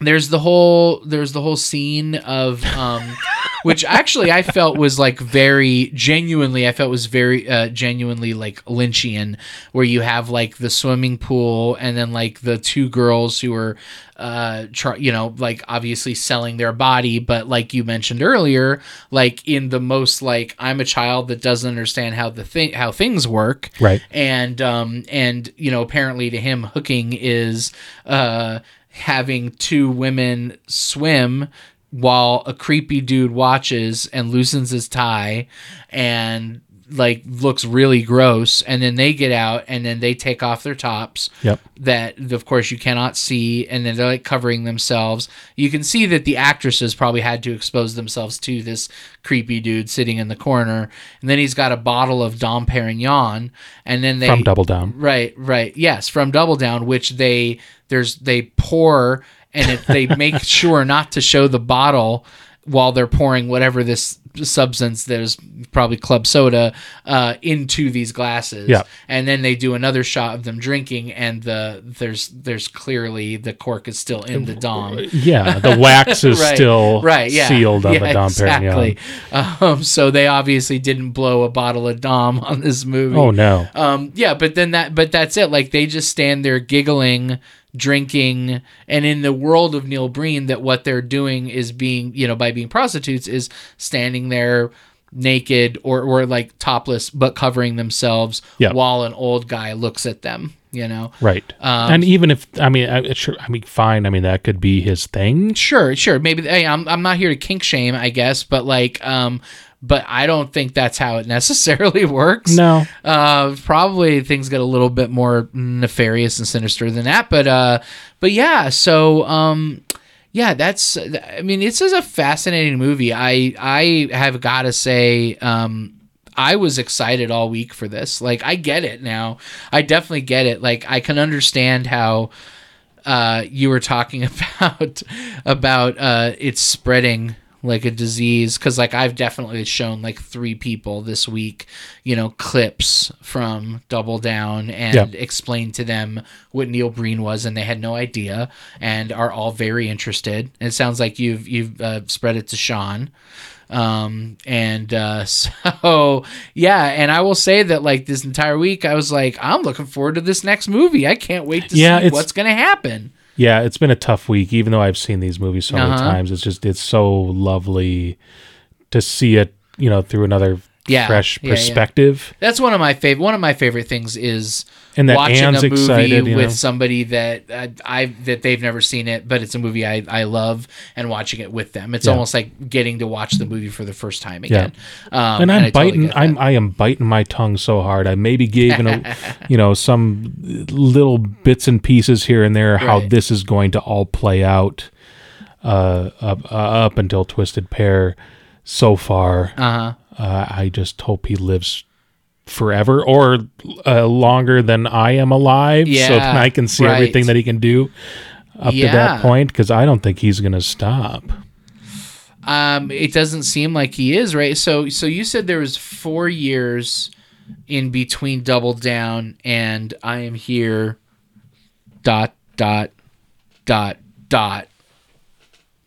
there's the whole there's the whole scene of um, which actually I felt was like very genuinely I felt was very uh, genuinely like Lynchian, where you have like the swimming pool and then like the two girls who are uh try, you know like obviously selling their body but like you mentioned earlier like in the most like i'm a child that doesn't understand how the thing how things work Right. and um and you know apparently to him hooking is uh having two women swim while a creepy dude watches and loosens his tie and like looks really gross and then they get out and then they take off their tops Yep. that of course you cannot see and then they're like covering themselves you can see that the actresses probably had to expose themselves to this creepy dude sitting in the corner and then he's got a bottle of dom perignon and then they From Double Down. right right yes from double down which they there's they pour and if they make sure not to show the bottle while they're pouring whatever this substance there's probably club soda uh, into these glasses Yeah. and then they do another shot of them drinking and the there's there's clearly the cork is still in the dom Yeah, the wax is Right, still right yeah sealed on yeah, the Dom exactly. Perignon. um, so they obviously didn't blow a bottle of dom on this movie Oh no. um, yeah, but then that, but that's it. Like they just stand there giggling, drinking, and in the world of Neil Breen, that what they're doing is being, you know, by being prostitutes, is standing there naked or or like topless, but covering themselves Yeah. while an old guy looks at them. You know, Right. Um, and even if I mean, I, sure, I mean, fine. I mean, that could be his thing. sure, sure. Maybe hey, I'm I'm not here to kink shame, I guess, but like, um, but I don't think that's how it necessarily works. No. uh probably things get a little bit more nefarious and sinister than that but uh but yeah so um yeah that's i mean this is a fascinating movie i i have got to say um I was excited all week for this. Like I get it now. I definitely get it. Like I can understand how uh, you were talking about about uh, it's spreading like a disease because like I've definitely shown like three people this week, you know, clips from Double Down and Yeah. explained to them what Neil Breen was, and they had no idea and are all very interested. And it sounds like you've you've uh, spread it to Sean um and uh so yeah and i will say that like this entire week i was like i'm looking forward to this next movie i can't wait to Yeah, see what's gonna happen Yeah, it's been a tough week. Even though I've seen these movies so many Uh-huh. times, it's just it's so lovely to see it. You know, through another Yeah, fresh yeah, yeah. perspective. that's one of my favorite one of my favorite things is And that watching Anne's a movie excited, with know? somebody that uh, I that they've never seen it, but it's a movie I, I love and watching it with them. It's Yeah. almost like getting to watch the movie for the first time again. Um, and I'm totally biting. get I'm. I am biting my tongue so hard. I maybe gave a, you know some little bits and pieces here and there how Right. this is going to all play out uh, up, uh, up until Twisted Pair. So far, uh-huh. uh, I just hope he lives forever or uh, longer than I am alive, so Yeah, that I can see right. everything that he can do up to that point. Because I don't think he's going to stop. Um, it doesn't seem like he is right. So, so you said there was four years in between Double Down and I Am Here. Dot dot dot dot.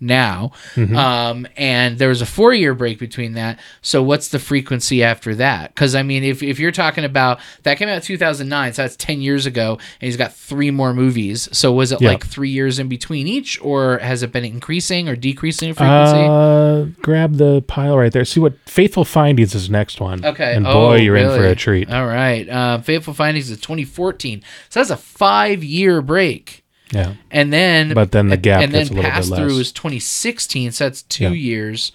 Now, Mm-hmm. um, and there was a four-year break between that. So, what's the frequency after that? Because I mean, if if you're talking about that came out in 2009, so that's 10 years ago, and he's got three more movies. So, was it Yeah. like three years in between each, or has it been increasing or decreasing in frequency? Uh, grab the pile right there. See what Faithful Findings is next one. Okay. And Oh, boy, you're in for a treat. All right. Uh, Faithful Findings is 2014. So that's a five year break. Yeah. And then, But then the gap and then pass through is 2016. So that's two Yeah. years.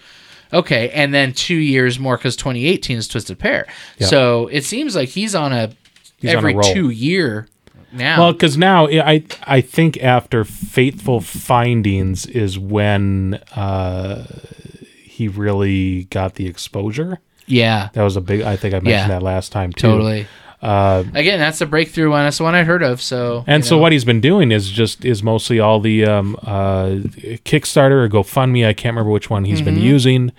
Okay. And then two years more because 2018 is Twisted Pair. Yeah. So it seems like he's on a He's on a every two year now. Well, because now I I think after Faithful Findings is when uh, he really got the exposure. yeah. That was a big. I think I mentioned Yeah. that last time too. Totally. Uh, Again, that's the breakthrough one. That's the one I heard of. So and so know. what he's been doing is just is mostly all the um, uh, Kickstarter or GoFundMe. I can't remember which one he's Mm-hmm. been using.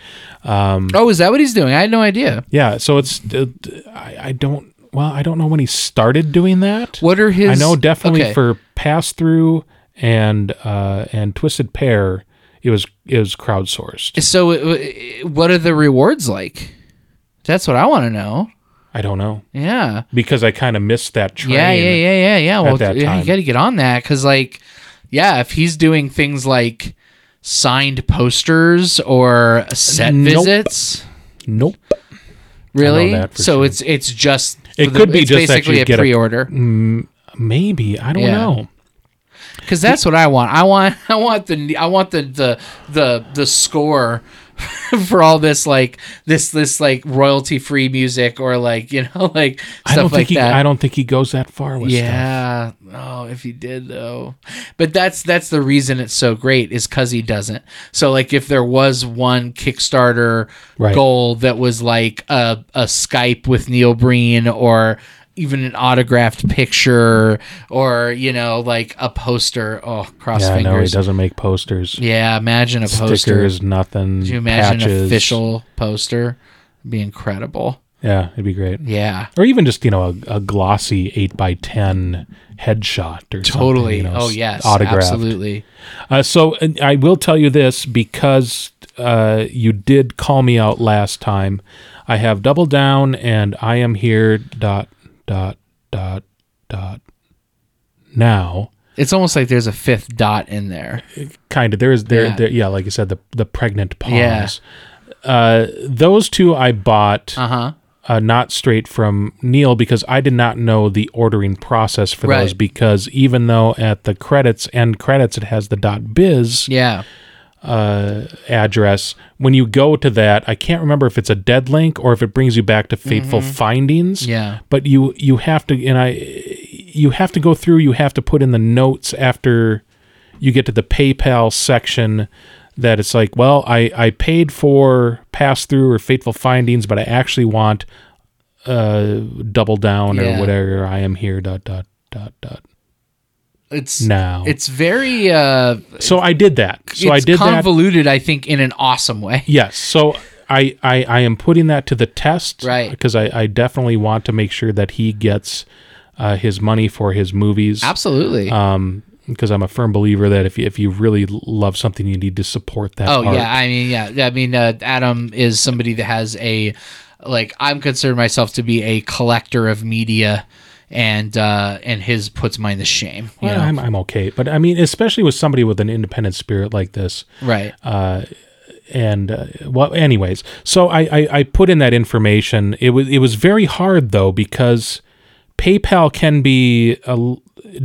Oh, is that what he's doing? I had no idea. Yeah, so it's uh, I, I don't well I don't know when he started doing that. What are his? I know definitely okay. for pass through and uh, and twisted pair it was it was crowdsourced. So, uh, what are the rewards like? That's what I want to know. I don't know Yeah. because I kind of missed that train. Yeah, yeah, yeah, yeah, yeah. Well, that time. you got to get on that because, like, yeah, if he's doing things like signed posters or set Nope. visits, Nope. really, so sure. it's it's just It for the- could be just basically a a- pre-order Maybe I don't Yeah. know. because that's what I want. I want I want the I want the the the the score. for all this like this this like royalty free music or like you know like stuff I don't like think he. that I don't think he goes that far with stuff. Yeah. Oh, if he did though. But that's that's the reason it's so great is cuz he doesn't. So like if there was one Kickstarter Right. goal that was like a a Skype with Neil Breen or even an autographed picture or you know like a poster. Oh, cross Yeah, no, he doesn't make posters. yeah, imagine a poster. Stickers, nothing. Could you imagine patches. an official poster? It'd be incredible. Yeah, it'd be great. Yeah. Or even just you know a, a glossy eight by ten headshot or something, Totally. you know, oh yes, autographed. absolutely. Uh, so I will tell you this because uh, you did call me out last time. I have double down and I am here dot dot dot dot now. It's almost like there's a fifth dot in there. Kind of there is there Yeah. there yeah like I said the the pregnant pause. Yeah. Uh, those two I bought Uh huh. uh, not straight from Neil because I did not know the ordering process for those because even though at the credits end credits it has the dot biz Yeah. Uh, address. When you go to that, I can't remember if it's a dead link or if it brings you back to Fateful Findings. Mm-hmm. Yeah. But you you have to and I you have to go through. You have to put in the notes after you get to the PayPal section that it's like, well, I I paid for pass through or Fateful Findings, but I actually want uh double down Yeah. or whatever. I am here dot dot dot dot It's now. It's very uh so I did that. So I did that. convoluted, I think, in an awesome way. Yes. So I, I, I am putting that to the test. Right. Because I, I definitely want to make sure that he gets uh, his money for his movies. Absolutely. Um, because I'm a firm believer that if you, if you really love something, you need to support that. oh art. yeah, I mean yeah, I mean uh, Adam is somebody that has a like I'm consider myself to be a collector of media and uh and his puts mine to shame. You Well, know? I'm, I'm okay. But I mean, especially with somebody with an independent spirit like this. right. and uh, well anyways so I, I i put in that information it was it was very hard though because paypal can be a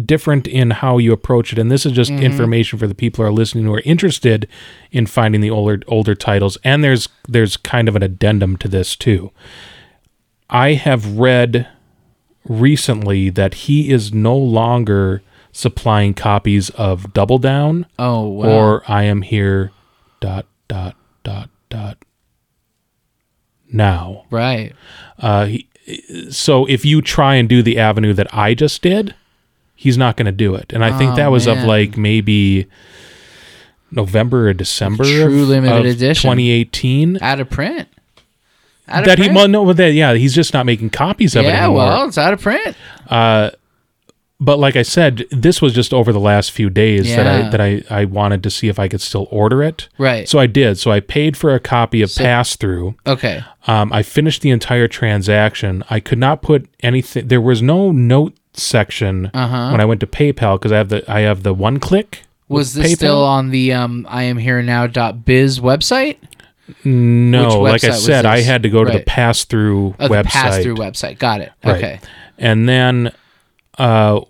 different in how you approach it and this is just information for the people who are listening who are interested in finding the older older titles and there's there's kind of an addendum to this too i have read recently that he is no longer supplying copies of double down Oh wow. or I am here dot dot dot dot now. right. Uh, he, so if you try and do the avenue that I just did, he's not going to do it. And I think Oh, that was of like maybe November or December True of, limited of edition. 2018. Out of print. Out of That he well no that yeah he's just not making copies of it yeah, anymore. well, it's out of print. Uh, but like I said, this was just over the last few days that I that I, I wanted to see if I could still order it. Right. So I did. So I paid for a copy of Pass Through. Okay. Um, I finished the entire transaction. I could not put anything. There was no note section Uh-huh. when I went to PayPal because I have the I have the one click. Was this PayPal. still on the um I am here now dot biz website? No, like I said, I had to go to the pass through Oh, website. pass through website. Got it. Right. Okay. And then uh,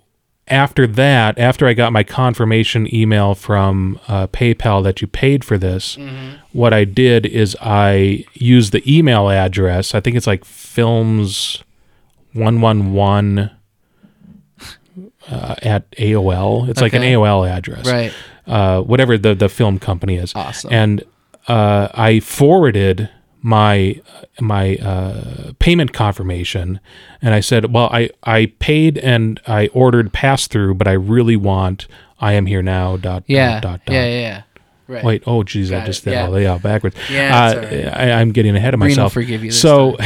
after that, after I got my confirmation email from uh, PayPal that you paid for this, Mm-hmm. what I did is I used the email address. I think it's like films one one one uh, at AOL. It's like an AOL address, Right. uh, whatever the the film company is. Awesome. And uh, I forwarded my my uh, payment confirmation, and I said, "Well, I I paid and I ordered pass through, but I really want I am here now." Dot Yeah. dot dot. yeah, yeah, yeah. Right. Wait, oh geez, I just it, did yeah. all the yeah backwards. Yeah, uh, right. I, I'm getting ahead of will myself. forgive you so,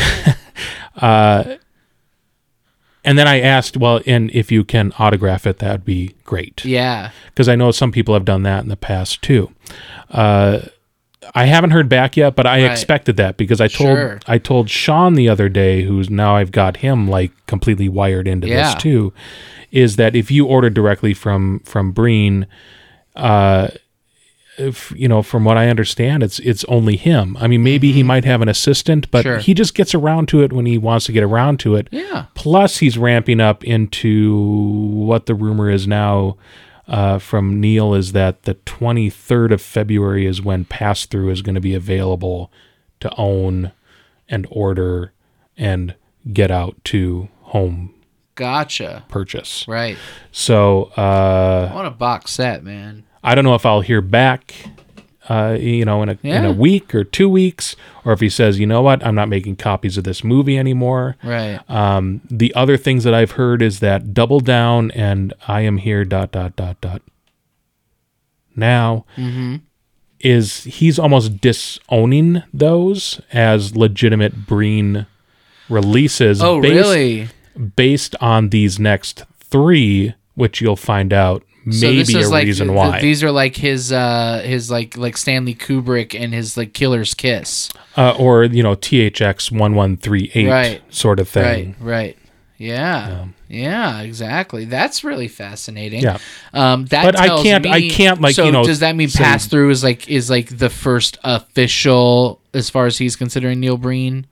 uh, and then I asked, well, and if you can autograph it, that'd be great Yeah. because I know some people have done that in the past too. Uh, I haven't heard back yet, but I Right. expected that because I told Sure. I told Sean the other day, who's now I've got him like completely wired into Yeah. this too, is that if you order directly from from Breen, uh, if you know from what I understand, it's it's only him. I mean, maybe he might have an assistant, but Mm-hmm. Sure. he just gets around to it when he wants to get around to it. Yeah. Plus, he's ramping up into what the rumor is now uh, from Neil is that the 23rd of February is when pass through is going to be available to own and order and get out to home Gotcha. purchase. Right. So uh, I want a box set, man. I don't know if I'll hear back uh, you know, in a in a week or two weeks, or if he says, you know what, I'm not making copies of this movie anymore. Right. Um, the other things that I've heard is that Double Down and I Am Here dot dot dot dot now Mm-hmm. is he's almost disowning those as legitimate Breen releases. Oh, based, really? Based on these next three, which you'll find out maybe a reason th- why. these are like his uh his like like Stanley Kubrick and his like Killer's Kiss. uh, or you know THX one one three eight Right. sort of thing. Right. Right. Yeah. Yeah, exactly. That's really fascinating. Yeah. Um, that But I can't- I can't, like, so you know, does that mean say- pass through is like is like the first official as far as he's considering Neil Breen?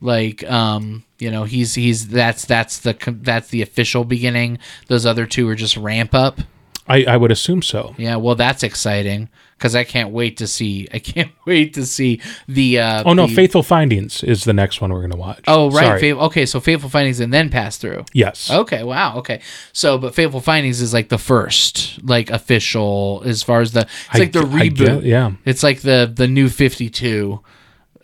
Like, um, you know, he's he's that's that's the that's the official beginning. Those other two are just ramp up. I, I would assume so. Yeah, well, that's exciting because I can't wait to see. I can't wait to see the. Uh, Oh no, the- Faithful Findings is the next one we're gonna watch. Oh right. Faith- okay. So Faithful Findings and then pass through. yes. Okay, wow. Okay, so but Faithful Findings is like the first, like official as far as the. It's I- like the reboot. get- yeah. It's like the the new Fifty Two,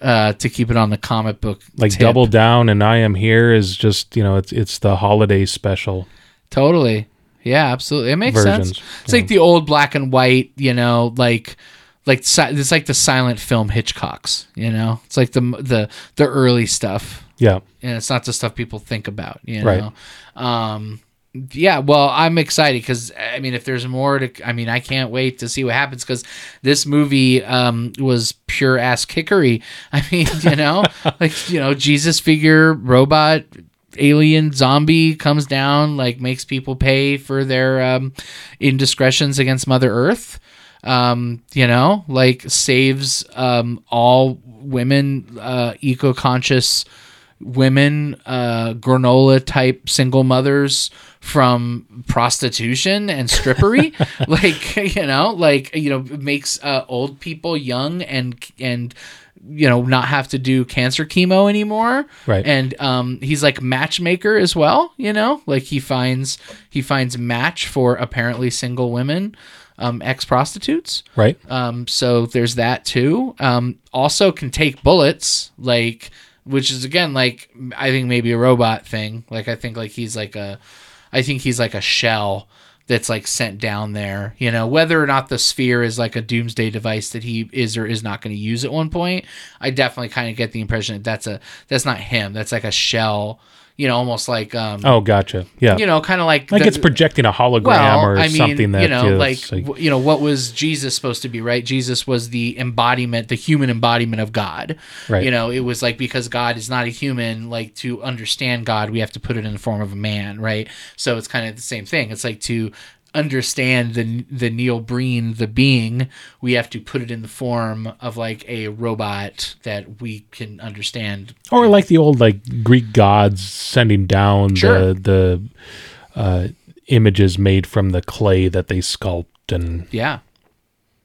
uh, to keep it on the comic book. Like tip. Double Down and I Am Here is just you know it's it's the holiday special. Totally. Yeah, absolutely. It makes Versions, sense. It's like the old black and white, you know, like like it's like the silent film Hitchcocks, you know. It's like the the the early stuff. Yeah. And it's not the stuff people think about, you Right. know. Um yeah, well, I'm excited because I mean, if there's more to, I mean, I can't wait to see what happens because this movie um, was pure ass kickery. I mean, you know, like you know, Jesus figure, robot, alien, zombie comes down, like makes people pay for their um, indiscretions against Mother Earth. Um, you know, like saves um, all women, uh, eco-conscious women, uh, granola type single mothers from prostitution and strippery. like, you know, like, you know, makes uh, old people young and, and, you know, not have to do cancer chemo anymore. Right. And um, he's like matchmaker as well, you know, like he finds, he finds match for apparently single women, um, ex prostitutes. Right. Um, so there's that too. Um, also can take bullets, like which is again like I think maybe a robot thing. Like I think like he's like a, I think he's like a shell that's like sent down there. You know whether or not the sphere is like a doomsday device that he is or is not going to use at one point. I definitely kind of get the impression that that's a that's not him. That's like a shell. You know, almost like um, Oh, gotcha. Yeah. you know, kind of like like the- it's projecting a hologram well, or I mean, something that you know, is, like, w- you know, what was Jesus supposed to be, right? Jesus was the embodiment, the human embodiment of God. Right. You know, it was like because God is not a human, like to understand God, we have to put it in the form of a man, right? So it's kind of the same thing. It's like to understand the the Neil Breen, the being, we have to put it in the form of like a robot that we can understand. or like the old like Greek gods sending down Sure. the the uh, images made from the clay that they sculpt and Yeah.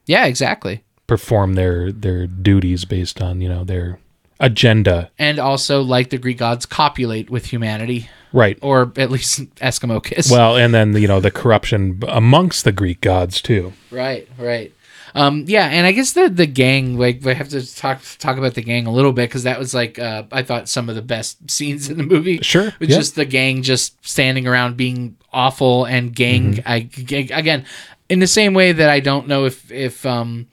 Yeah, exactly. perform their their duties based on you know their agenda. And also, like the Greek gods, copulate with humanity. Right. or at least Eskimo kiss. Well, and then you know the corruption amongst the Greek gods too. right, right. Um, yeah, and I guess the the gang, like we have to talk talk about the gang a little bit because that was like uh, I thought some of the best scenes in the movie. Sure, With yeah. just the gang just standing around being awful and gang. Mm-hmm. I again, in the same way that I don't know if if um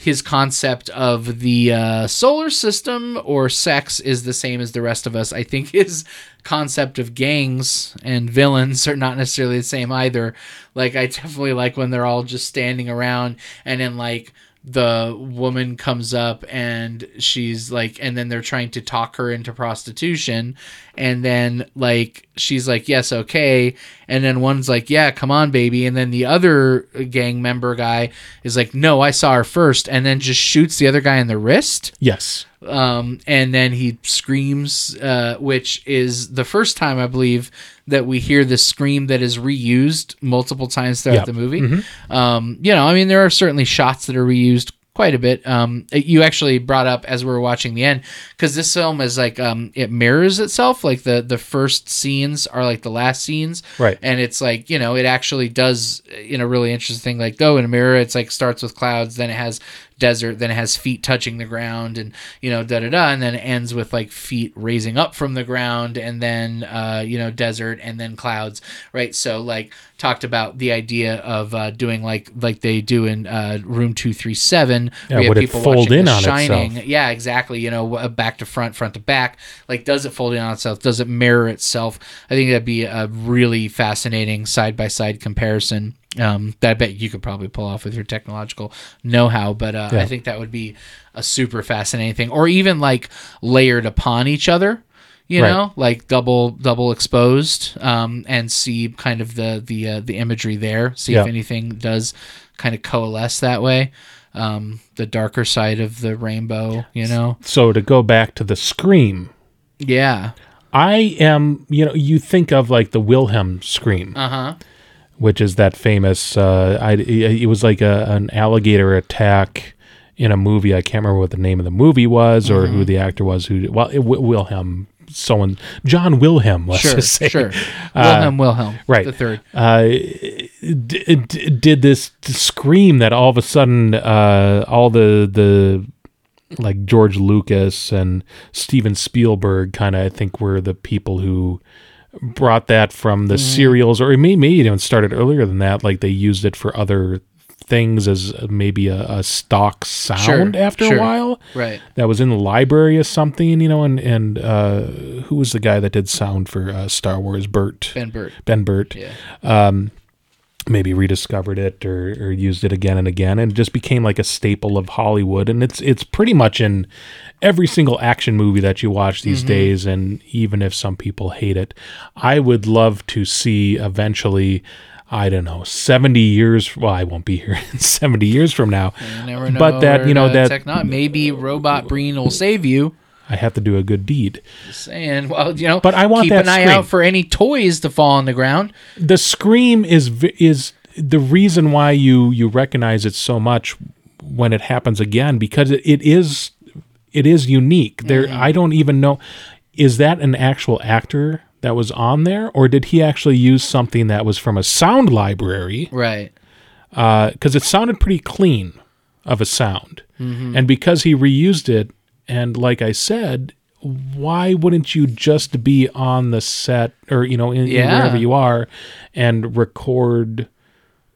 his concept of the uh, solar system or sex is the same as the rest of us. I think his concept of gangs and villains are not necessarily the same either. Like I definitely like when they're all just standing around and then like the woman comes up and she's like and then they're trying to talk her into prostitution and then like she's like yes okay and then one's like yeah come on baby and then the other gang member guy is like no i saw her first and then just shoots the other guy in the wrist Yes. um, and then he screams, uh, which is the first time I believe that we hear the scream that is reused multiple times throughout Yeah. the movie. Um, you know, I mean, there are certainly shots that are reused quite a bit. Um, you actually brought up as we were watching the end because this film is like um, it mirrors itself. Like the the first scenes are like the last scenes, Right. And it's like you know it actually does you know really interesting thing. Like though in a mirror, it's like starts with clouds, then it has desert, then it has feet touching the ground, and you know da da da, and then it ends with like feet raising up from the ground, and then uh, you know desert, and then clouds, right? So like talked about the idea of uh, doing like like they do in uh, room 237 Yeah, where you have would it people fold in on shining. Itself? yeah exactly you know back to front front to back. Like does it fold in on itself? Does it mirror itself? I think that'd be a really fascinating side by side comparison um, that I bet you could probably pull off with your technological know-how, but uh, Yeah. I think that would be a super fascinating thing, or even like layered upon each other, you Right. know, like double double exposed, um, and see kind of the the uh, the imagery there. See if anything does kind of coalesce that way. Um, the darker side of the rainbow, you know. So to go back to the scream, Yeah. I am, you know, you think of like the Wilhelm scream, Uh huh. Which is that famous. Uh, I it was like a, an alligator attack in a movie. I can't remember what the name of the movie was or Mm-hmm. who the actor was. Who well, it, Wi- Wilhelm, someone John Wilhelm. Let's Sure. just say. Sure. Wilhelm Wilhelm. right. The third. uh, d- d- did this scream that all of a sudden uh, all the the like George Lucas and Steven Spielberg kind of I think were the people who brought that from the serials or maybe, even started earlier than that like they used it for other things as maybe a, a stock sound after sure. a while Right. that was in the library or something you know and and uh, who was the guy that did sound for uh, Star Wars Bert Ben Burtt. Ben Burtt Yeah. Maybe rediscovered it or, or used it again and again and just became like a staple of Hollywood and it's it's pretty much in every single action movie that you watch these mm-hmm. days and even if some people hate it I would love to see eventually I don't know 70 years well I won't be here in 70 years from now You never know. but that you know that maybe robot brain will save you. I have to do a good deed. Just saying. Well, you know, But I want keep that an eye out for any toys to fall on the ground. the scream is is the reason why you you recognize it so much when it happens again because it, it is it is unique. There mm. i don't even know is that an actual actor that was on there or did he actually use something that was from a sound library? Right. Uh, because it sounded pretty clean of a sound. Mm-hmm. And because he reused it and like i said why wouldn't you just be on the set or you know in, Yeah. wherever you are and record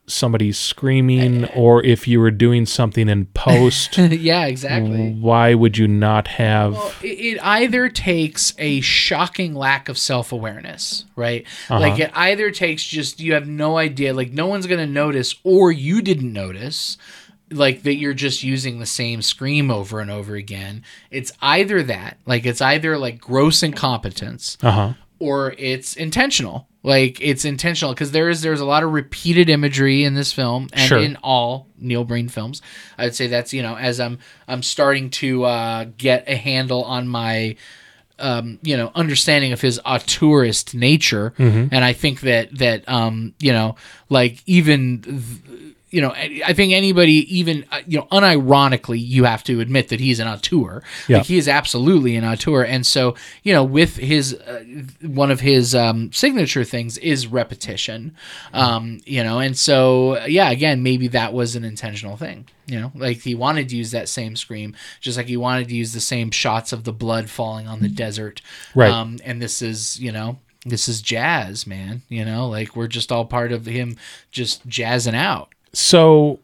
somebody screaming or if you were doing something in post yeah, exactly. why would you not have It, it either takes a shocking lack of self awareness, right? Uh-huh. Like it either takes just you have no idea, like no one's gonna notice, or you didn't notice, like that you're just using the same scream over and over again. It's either that, like it's either like gross incompetence, uh-huh or it's intentional. Like it's intentional because there is there's a lot of repeated imagery in this film and Sure. in all Neil Breen films. I would say that's you know as I'm I'm starting to uh, get a handle on my um, you know understanding of his auteurist nature, and I think that that um, you know like even. th- you know, I think anybody, even uh, you know, unironically, you have to admit that he's an auteur. Yeah. Like he is absolutely an auteur, and so you know, with his uh, one of his um, signature things is repetition. Um, you know, and so yeah, again, maybe that was an intentional thing. You know, like he wanted to use that same scream, just like he wanted to use the same shots of the blood falling on the desert. Right. Um, and this is, you know, this is jazz, man. You know, like we're just all part of him just jazzing out. So,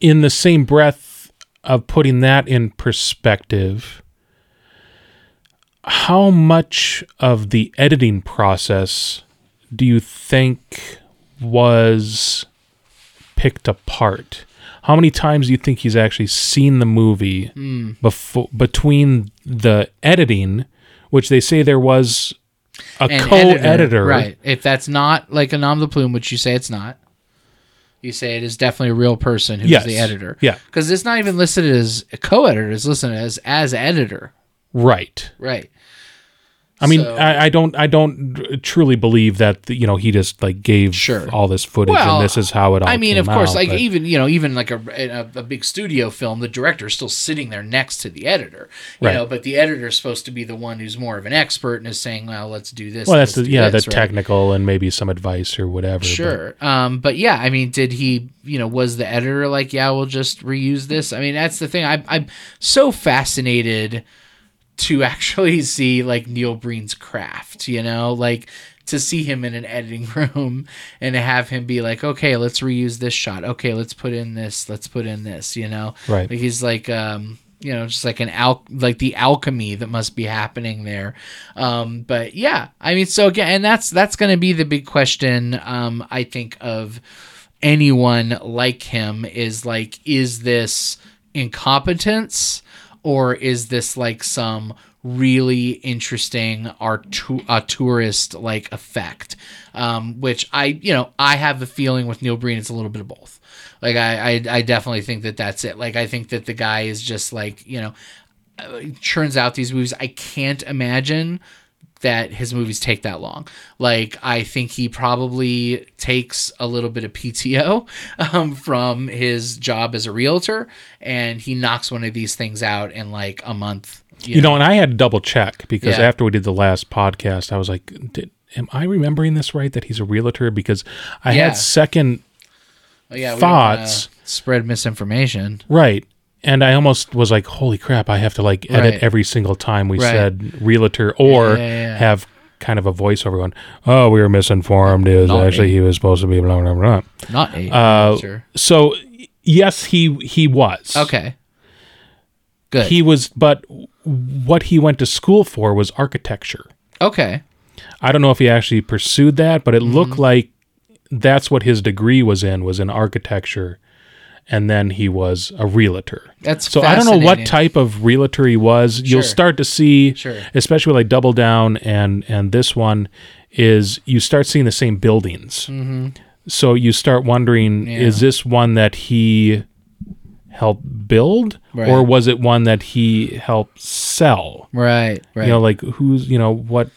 in the same breath of putting that in perspective, how much of the editing process do you think was picked apart? How many times do you think he's actually seen the movie hmm. before between the editing, which they say there was a And co-editor, right? If that's not like a nom de plume, which you say it's not, you say it is definitely a real person who's Yes. the editor. Yeah. because it's not even listed as a co-editor; it's listed as as editor. right? Right. I mean, So- I, I don't, I don't truly believe that you know he just like gave Sure. all this footage Well, and this is how it all. I mean, of course, out, like but- even you know, even like a, a a big studio film, the director is still sitting there next to the editor, you Right. know. But the editor is supposed to be the one who's more of an expert and is saying, "Well, let's do this." well, that's the, yeah, this," the right? technical and maybe some advice or whatever. but- Sure. Um, but yeah, I mean, did he, you know, was the editor like, yeah, we'll just reuse this? I mean, that's the thing. I, I'm so fascinated to actually see like Neil Breen's craft, you know, like to see him in an editing room and to have him be like, okay, let's reuse this shot. Okay, let's put in this. Let's put in this, you know? Right. Like he's like, um, you know, just like an al like the alchemy that must be happening there. Um, but yeah, I mean, so again, and that's that's going to be the big question. Um, I think of anyone like him is like, is this incompetence or is this like some really interesting art a tourist like effect? Um, which I, you know, I have the feeling with Neil Breen, it's a little bit of both. Like I, I, I definitely think that that's it. Like I think that the guy is just like, you know, uh, churns out these movies. I can't imagine that his movies take that long. Like I think he probably takes a little bit of PTO um, from his job as a realtor, and he knocks one of these things out in like a month. You know, and I had to double check because Yeah. after we did the last podcast, I was like, did, "Am I remembering this right? That he's a realtor?" Because I Yeah. had second Oh, yeah, thoughts. spread misinformation. right, and I almost was like, "Holy crap! I have to like edit Right. every single time we Right. said realtor or Yeah, yeah, yeah. have kind of a voiceover going, "Oh, we were misinformed. Is actually he was supposed to be blah blah blah." Not a Uh, realtor. So yes, he he was Okay. Good. He was, but what he went to school for was architecture. okay. I don't know if he actually pursued that, but it Mm-hmm. looked like that's what his degree was in was in architecture, and then he was a realtor. That's so I don't know what type of realtor he was. You'll start to see, Sure. especially like Double Down and and this one is you start seeing the same buildings. So you start wondering, Mm-hmm. Yeah. is this one that he helped build, Right. or was it one that he helped sell? Right. Right. You know, like who's you know what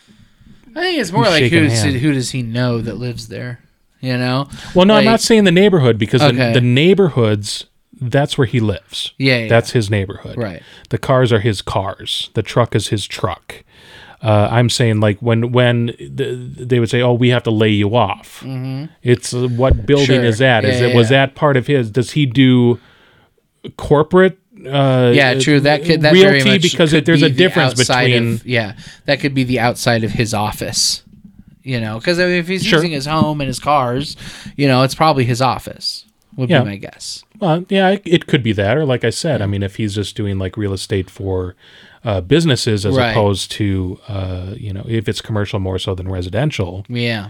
I think it's more like who's, who does he know that lives there? You know? Well, no, I'm not saying the neighborhood because Okay. the, the neighborhoods that's where he lives. Yeah, yeah. That's his neighborhood. Right. The cars are his cars. The truck is his truck. Uh, I'm saying like when when the, they would say, "Oh, we have to lay you off." Hmm. It's uh, what building Mm-hmm. Sure. is that? Is Yeah, it was yeah. that part of his? Does he do corporate? Uh, Yeah, true. That could that very realty much because could there's a difference outside between of- yeah, that could be the outside of his office. You know, because if he's Sure. using his home and his cars, you know, it's probably his office. Would Yeah. be my guess. Well, yeah, it, it could be that, or like I said, I mean, if he's just doing like real estate for uh, businesses as Right. opposed to, uh, you know, if it's commercial more so than residential. Yeah.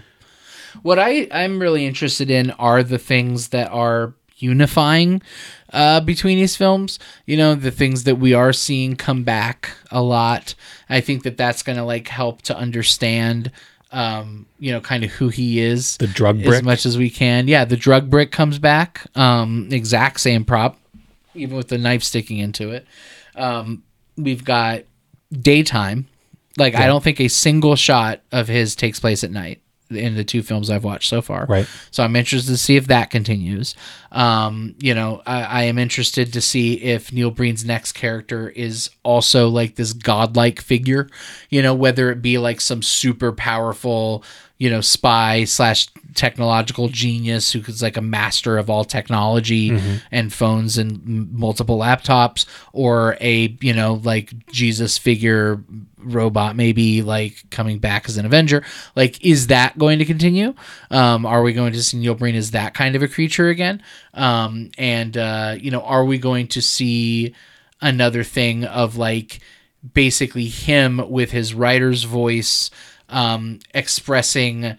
What I I'm really interested in are the things that are unifying uh, between these films. You know, the things that we are seeing come back a lot. I think that that's going to like help to understand. Um, you know, kind of who he is. The drug brick. as much as we can. Yeah, the drug brick comes back. Um, exact same prop, even with the knife sticking into it. Um, we've got daytime. Like I don't think a single shot of his takes place at night in the two films I've watched so far. Right. So I'm interested to see if that continues. Um, you know, I, I am interested to see if Neil Breen's next character is also like this godlike figure. You know, whether it be like some super powerful, you know, spy slash technological genius who is like a master of all technology and phones and m- multiple laptops, or a you know like Jesus figure robot maybe like coming back as an Avenger. Like, is that going to continue? Um, are we going to see Neil Breen as that kind of a creature again? Um, and uh, you know, are we going to see another thing of like basically him with his writer's voice um, expressing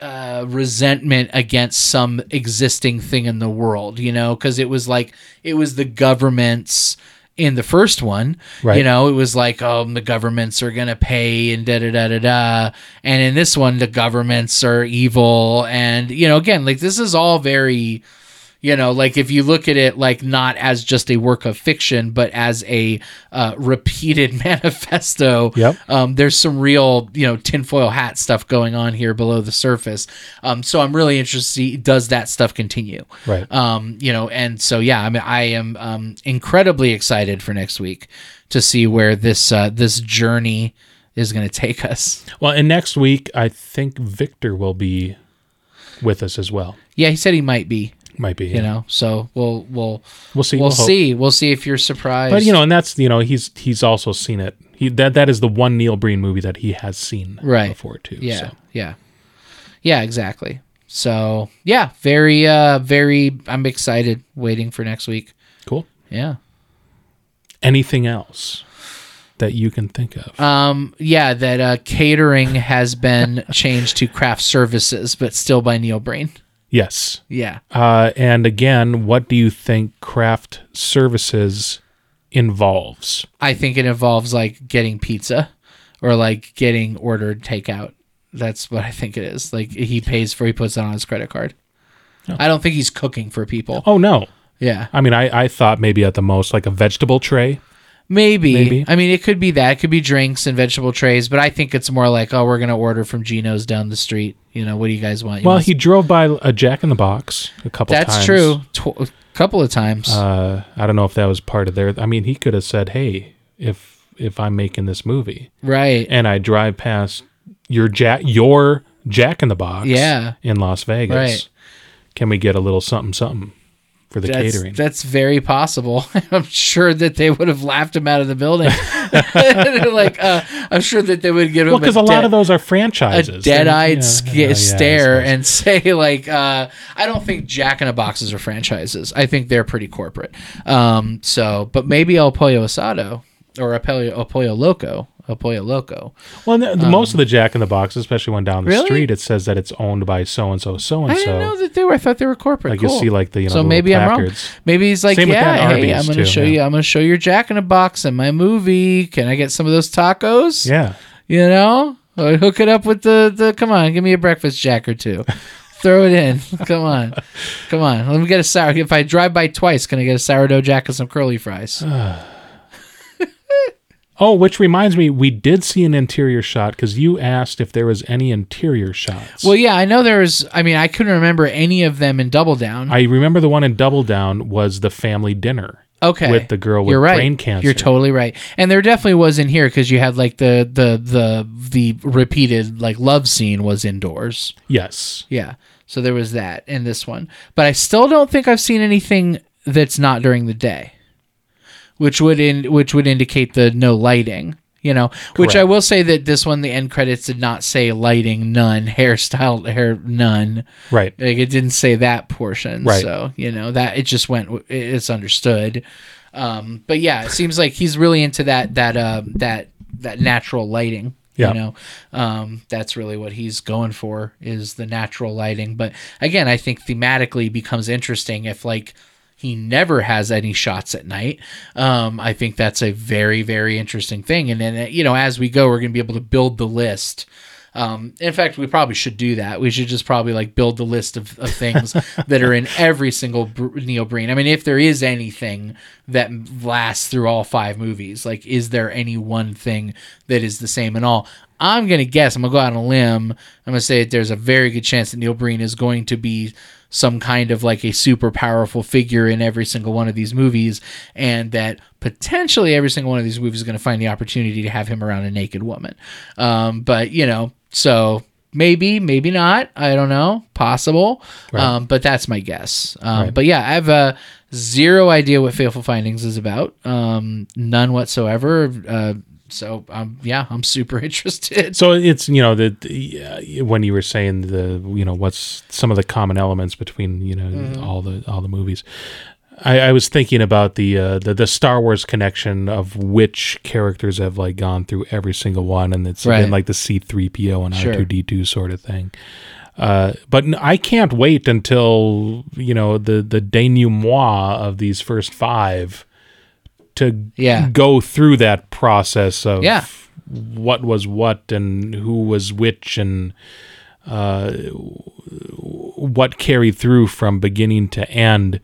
uh, resentment against some existing thing in the world, you know, because it was like it was the government's in the first one, Right. you know, it was like, oh, the governments are gonna pay and da da da da da, and in this one, the governments are evil, and you know, again, like this is all very, You know, like if you look at it like not as just a work of fiction, but as a uh, repeated manifesto, Yep. um, there's some real, you know, tinfoil hat stuff going on here below the surface. Um, so I'm really interested to see does that stuff continue? Right. Um, you know, and so yeah, I mean, I am um, incredibly excited for next week to see where this uh, this journey is going to take us. Well, and next week I think Victor will be with us as well. Yeah, he said he might be. Might be. You know, so we'll we'll We'll see. we'll hope. see. We'll see if you're surprised. But you know, and that's you know, he's he's also seen it. He that that is the one Neil Breen movie that he has seen Right. before too. Yeah, So. yeah, yeah, exactly. So yeah, very, uh, very. I'm excited, waiting for next week. Cool. Yeah. Anything else that you can think of? Um. Yeah. That uh, catering has been changed to craft services, but still by Neil Breen. Yes. Yeah. Uh, and again, what do you think craft services involves? I think it involves like getting pizza, or like getting ordered takeout. That's what I think it is. Like he pays for, he puts it on his credit card. I don't think he's cooking for people. Oh no. Yeah. I mean, I, I thought maybe at the most like a vegetable tray. Maybe. Maybe. I mean, it could be that. It could be drinks and vegetable trays, but I think it's more like, oh, we're going to order from Gino's down the street. You know, what do you guys want? You Well, want he drove by a Jack in the Box a couple That's times. true. Tw- a couple of times. Uh, I don't know if that was part of their. I mean, he could have said, "Hey, if if I'm making this movie right. and I drive past your Jack your Jack in the Box, Yeah. in Las Vegas, Right. can we get a little something something for the That's, catering?" that's very possible. I'm sure that they would have laughed him out of the building. like, uh, I'm sure that they would give him well, because a, lot dead- of those are a franchises. dead-eyed Yeah, sca- yeah, yeah, stare and say like uh, i don't think jack in the boxes are franchises i think they're pretty corporate um, so but maybe el pollo asado or a pollo, pollo loco el pollo loco Well, the, the- most of the Jack in the Box, especially one down the Um, Really? street, it says that it's owned by so and so, so and i didn't know so. that they were i thought they were corporate Like you see, like the you know, so the maybe i'm wrong maybe he's like Same yeah hey Arby's, i'm gonna too, show yeah. you i'm gonna show your jack in a box in my movie can i get some of those tacos Yeah, You know, Or hook it up with the the. Come on, give me a breakfast jack or two. Throw it in. Come on, come on. Let me get a sour. If I drive by twice, can I get a sourdough jack and some curly fries? Oh, which reminds me, we did see an interior shot because you asked if there was any interior shots. Well, yeah, I know there was. I mean, I couldn't remember any of them in Double Down. I remember the one in Double Down was the family dinner. okay, with the girl with You're right. brain cancer. You're totally right. And there definitely was in here because you had like the the the the repeated like love scene was indoors. Yes. Yeah. So there was that in this one. But I still don't think I've seen anything that's not during the day. Which would in which would indicate the no lighting, you know. Which I will say that this one the end credits did not say lighting none, hairstyle hair none. Right. Like it didn't say that portion. Right. So, you know, that it just went it's understood. Um but yeah, it seems like he's really into that that uh that that natural lighting. Yeah. You know, um, that's really what he's going for is the natural lighting. But again, I think thematically becomes interesting if like he never has any shots at night. Um, I think that's a very very interesting thing. And then you know, as we go, we're gonna be able to build the list. Um, in fact, we probably should do that. We should just probably like build the list of, of things that are in every single Br- Neil Breen. I mean, if there is anything that lasts through all five movies, like, is there any one thing that is the same in all? I'm gonna guess. I'm gonna go out on a limb. I'm gonna say that there's a very good chance that Neil Breen is going to be some kind of like a super powerful figure in every single one of these movies, and that potentially every single one of these movies is going to find the opportunity to have him around a naked woman. Um, but you know, so maybe, maybe not. I don't know. Possible. Um, but that's my guess. Um, Right. But yeah, I have uh, zero idea what Fateful Findings is about. Um, none whatsoever. Uh, so um, yeah, I'm super interested. So it's you know the, the uh, when you were saying the you know what's some of the common elements between you know Mm-hmm. all the all the movies. I, I was thinking about the, uh, the the Star Wars connection of which characters have like gone through every single one, and it's Right. been like the C three PO and. R two D two sort of thing. Uh, but I can't wait until you know the the denouement of these first five to Yeah. go through that process of Yeah. what was what and who was which and uh, what carried through from beginning to end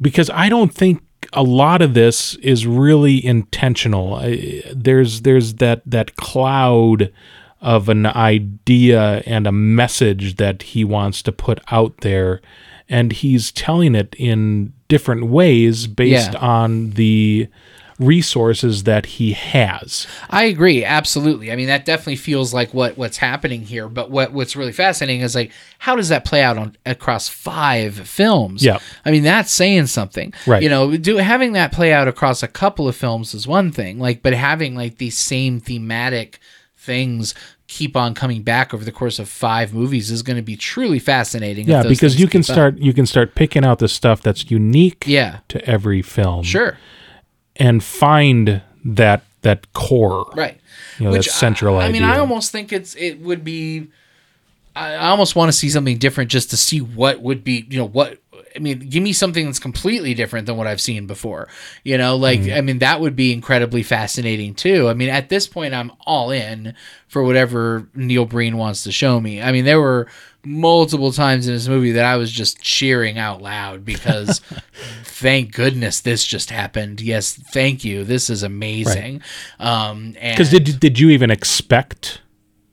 because I don't think a lot of this is really intentional. I, there's there's that that cloud of an idea and a message that he wants to put out there and he's telling it in different ways based Yeah. on the resources that he has. I agree, absolutely. I mean, that definitely feels like what what's happening here. But what what's really fascinating is like, how does that play out on across five films? Yeah. I mean, that's saying something, Right. You know, do having that play out across a couple of films is one thing, like, but having like these same thematic things keep on coming back over the course of five movies is going to be truly fascinating. Yeah, because you can keep up. start you can start picking out the stuff that's unique Yeah, to every film. sure, And find that that core. right. You know, that central I, I mean, I almost think it's it would be. I almost want to see something different just to see what would be. You know what. I mean, give me something that's completely different than what I've seen before. You know, like Mm-hmm. I mean, that would be incredibly fascinating too. I mean, at this point, I'm all in for whatever Neil Breen wants to show me. I mean, there were multiple times in this movie that I was just cheering out loud because thank goodness this just happened. Yes, thank you. This is amazing. Um, and Because did did you even expect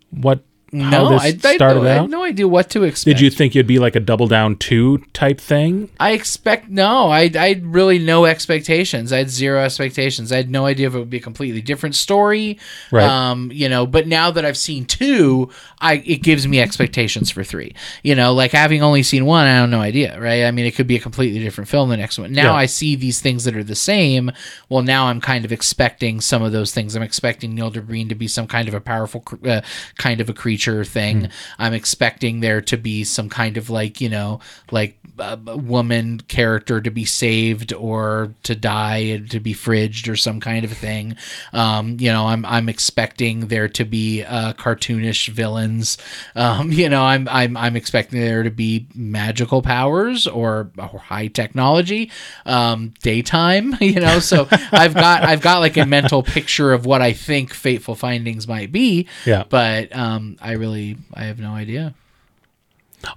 what no, I, I, no, I had no idea what to expect. Did you think you'd be like a double down two type thing? I expect no. I I had really no expectations. I had zero expectations. I had no idea if it would be a completely different story. Right. Um, you know, but now that I've seen two, I it gives me expectations for three. You know, like having only seen one, I don't have no idea, right? I mean, it could be a completely different film the next one. Now Yeah. I see these things that are the same. Well, now I'm kind of expecting some of those things. I'm expecting Neil Breen to be some kind of a powerful, uh, kind of a creature thing. Hmm. I'm expecting there to be some kind of like you know, like a a woman character to be saved or to die and to be fridged or some kind of thing. Um, you know, I'm I'm expecting there to be uh, cartoonish villains. Um, you know, I'm I'm I'm expecting there to be magical powers or, or high technology, um, daytime. You know, so I've got I've got like a mental picture of what I think Fateful Findings might be. Yeah. But um, I really I have no idea.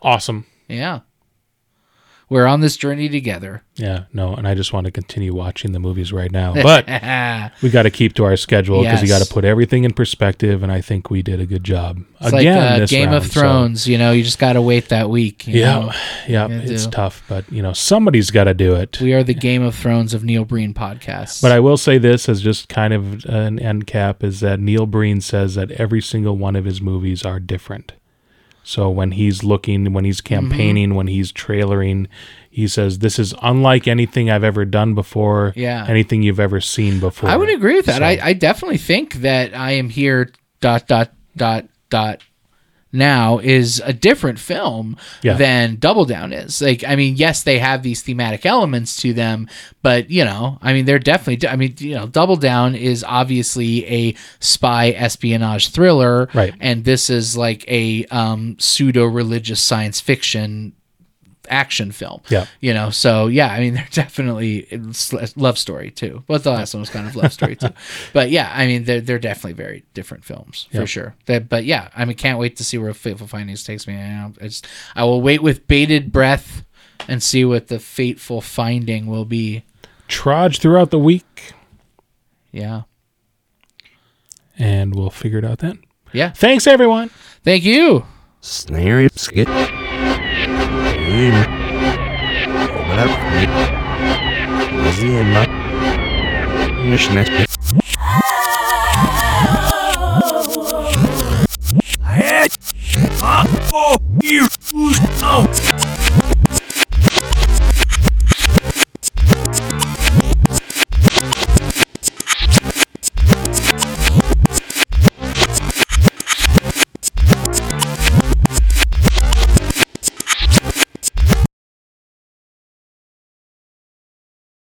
Awesome. Yeah. We're on this journey together. Yeah, no, and I just want to continue watching the movies right now. But we got to keep to our schedule because you got to put everything in perspective, and I think we did a good job. It's Again, like uh, Game round, of so- Thrones, you know, you just got to wait that week. you yeah, know? yeah, it's do. tough, but you know somebody's got to do it. We are the Game of Thrones of Neil Breen podcasts. But I will say this as just kind of an end cap is that Neil Breen says that every single one of his movies are different. So when he's looking, when he's Mm-hmm. campaigning, when he's trailering, he says this is unlike anything I've ever done before. Yeah. anything you've ever seen before. I would agree with that. So- I, I definitely think that I am here dot dot dot dot now is a different film Yeah. than Double Down is. Like, I mean, yes, they have these thematic elements to them, but you know, I mean, they're definitely. I mean, you know, Double Down is obviously a spy espionage thriller, Right. And this is like a um, pseudo religious science fiction action film. Yeah. You know, so yeah, I mean, they're definitely it's love story too. But the last one was kind of love story too. But yeah, I mean, they're they're definitely very different films for Yeah. sure. That, but yeah, I mean, can't wait to see where Fateful Findings takes me. I, I just I will wait with bated breath and see what the fateful finding will be. trudge throughout the week, Yeah. and we'll figure it out then. Yeah. Thanks, everyone. Thank you. Snare skit. Azim. Obraz. Azim. Myślę. Hej! A po już!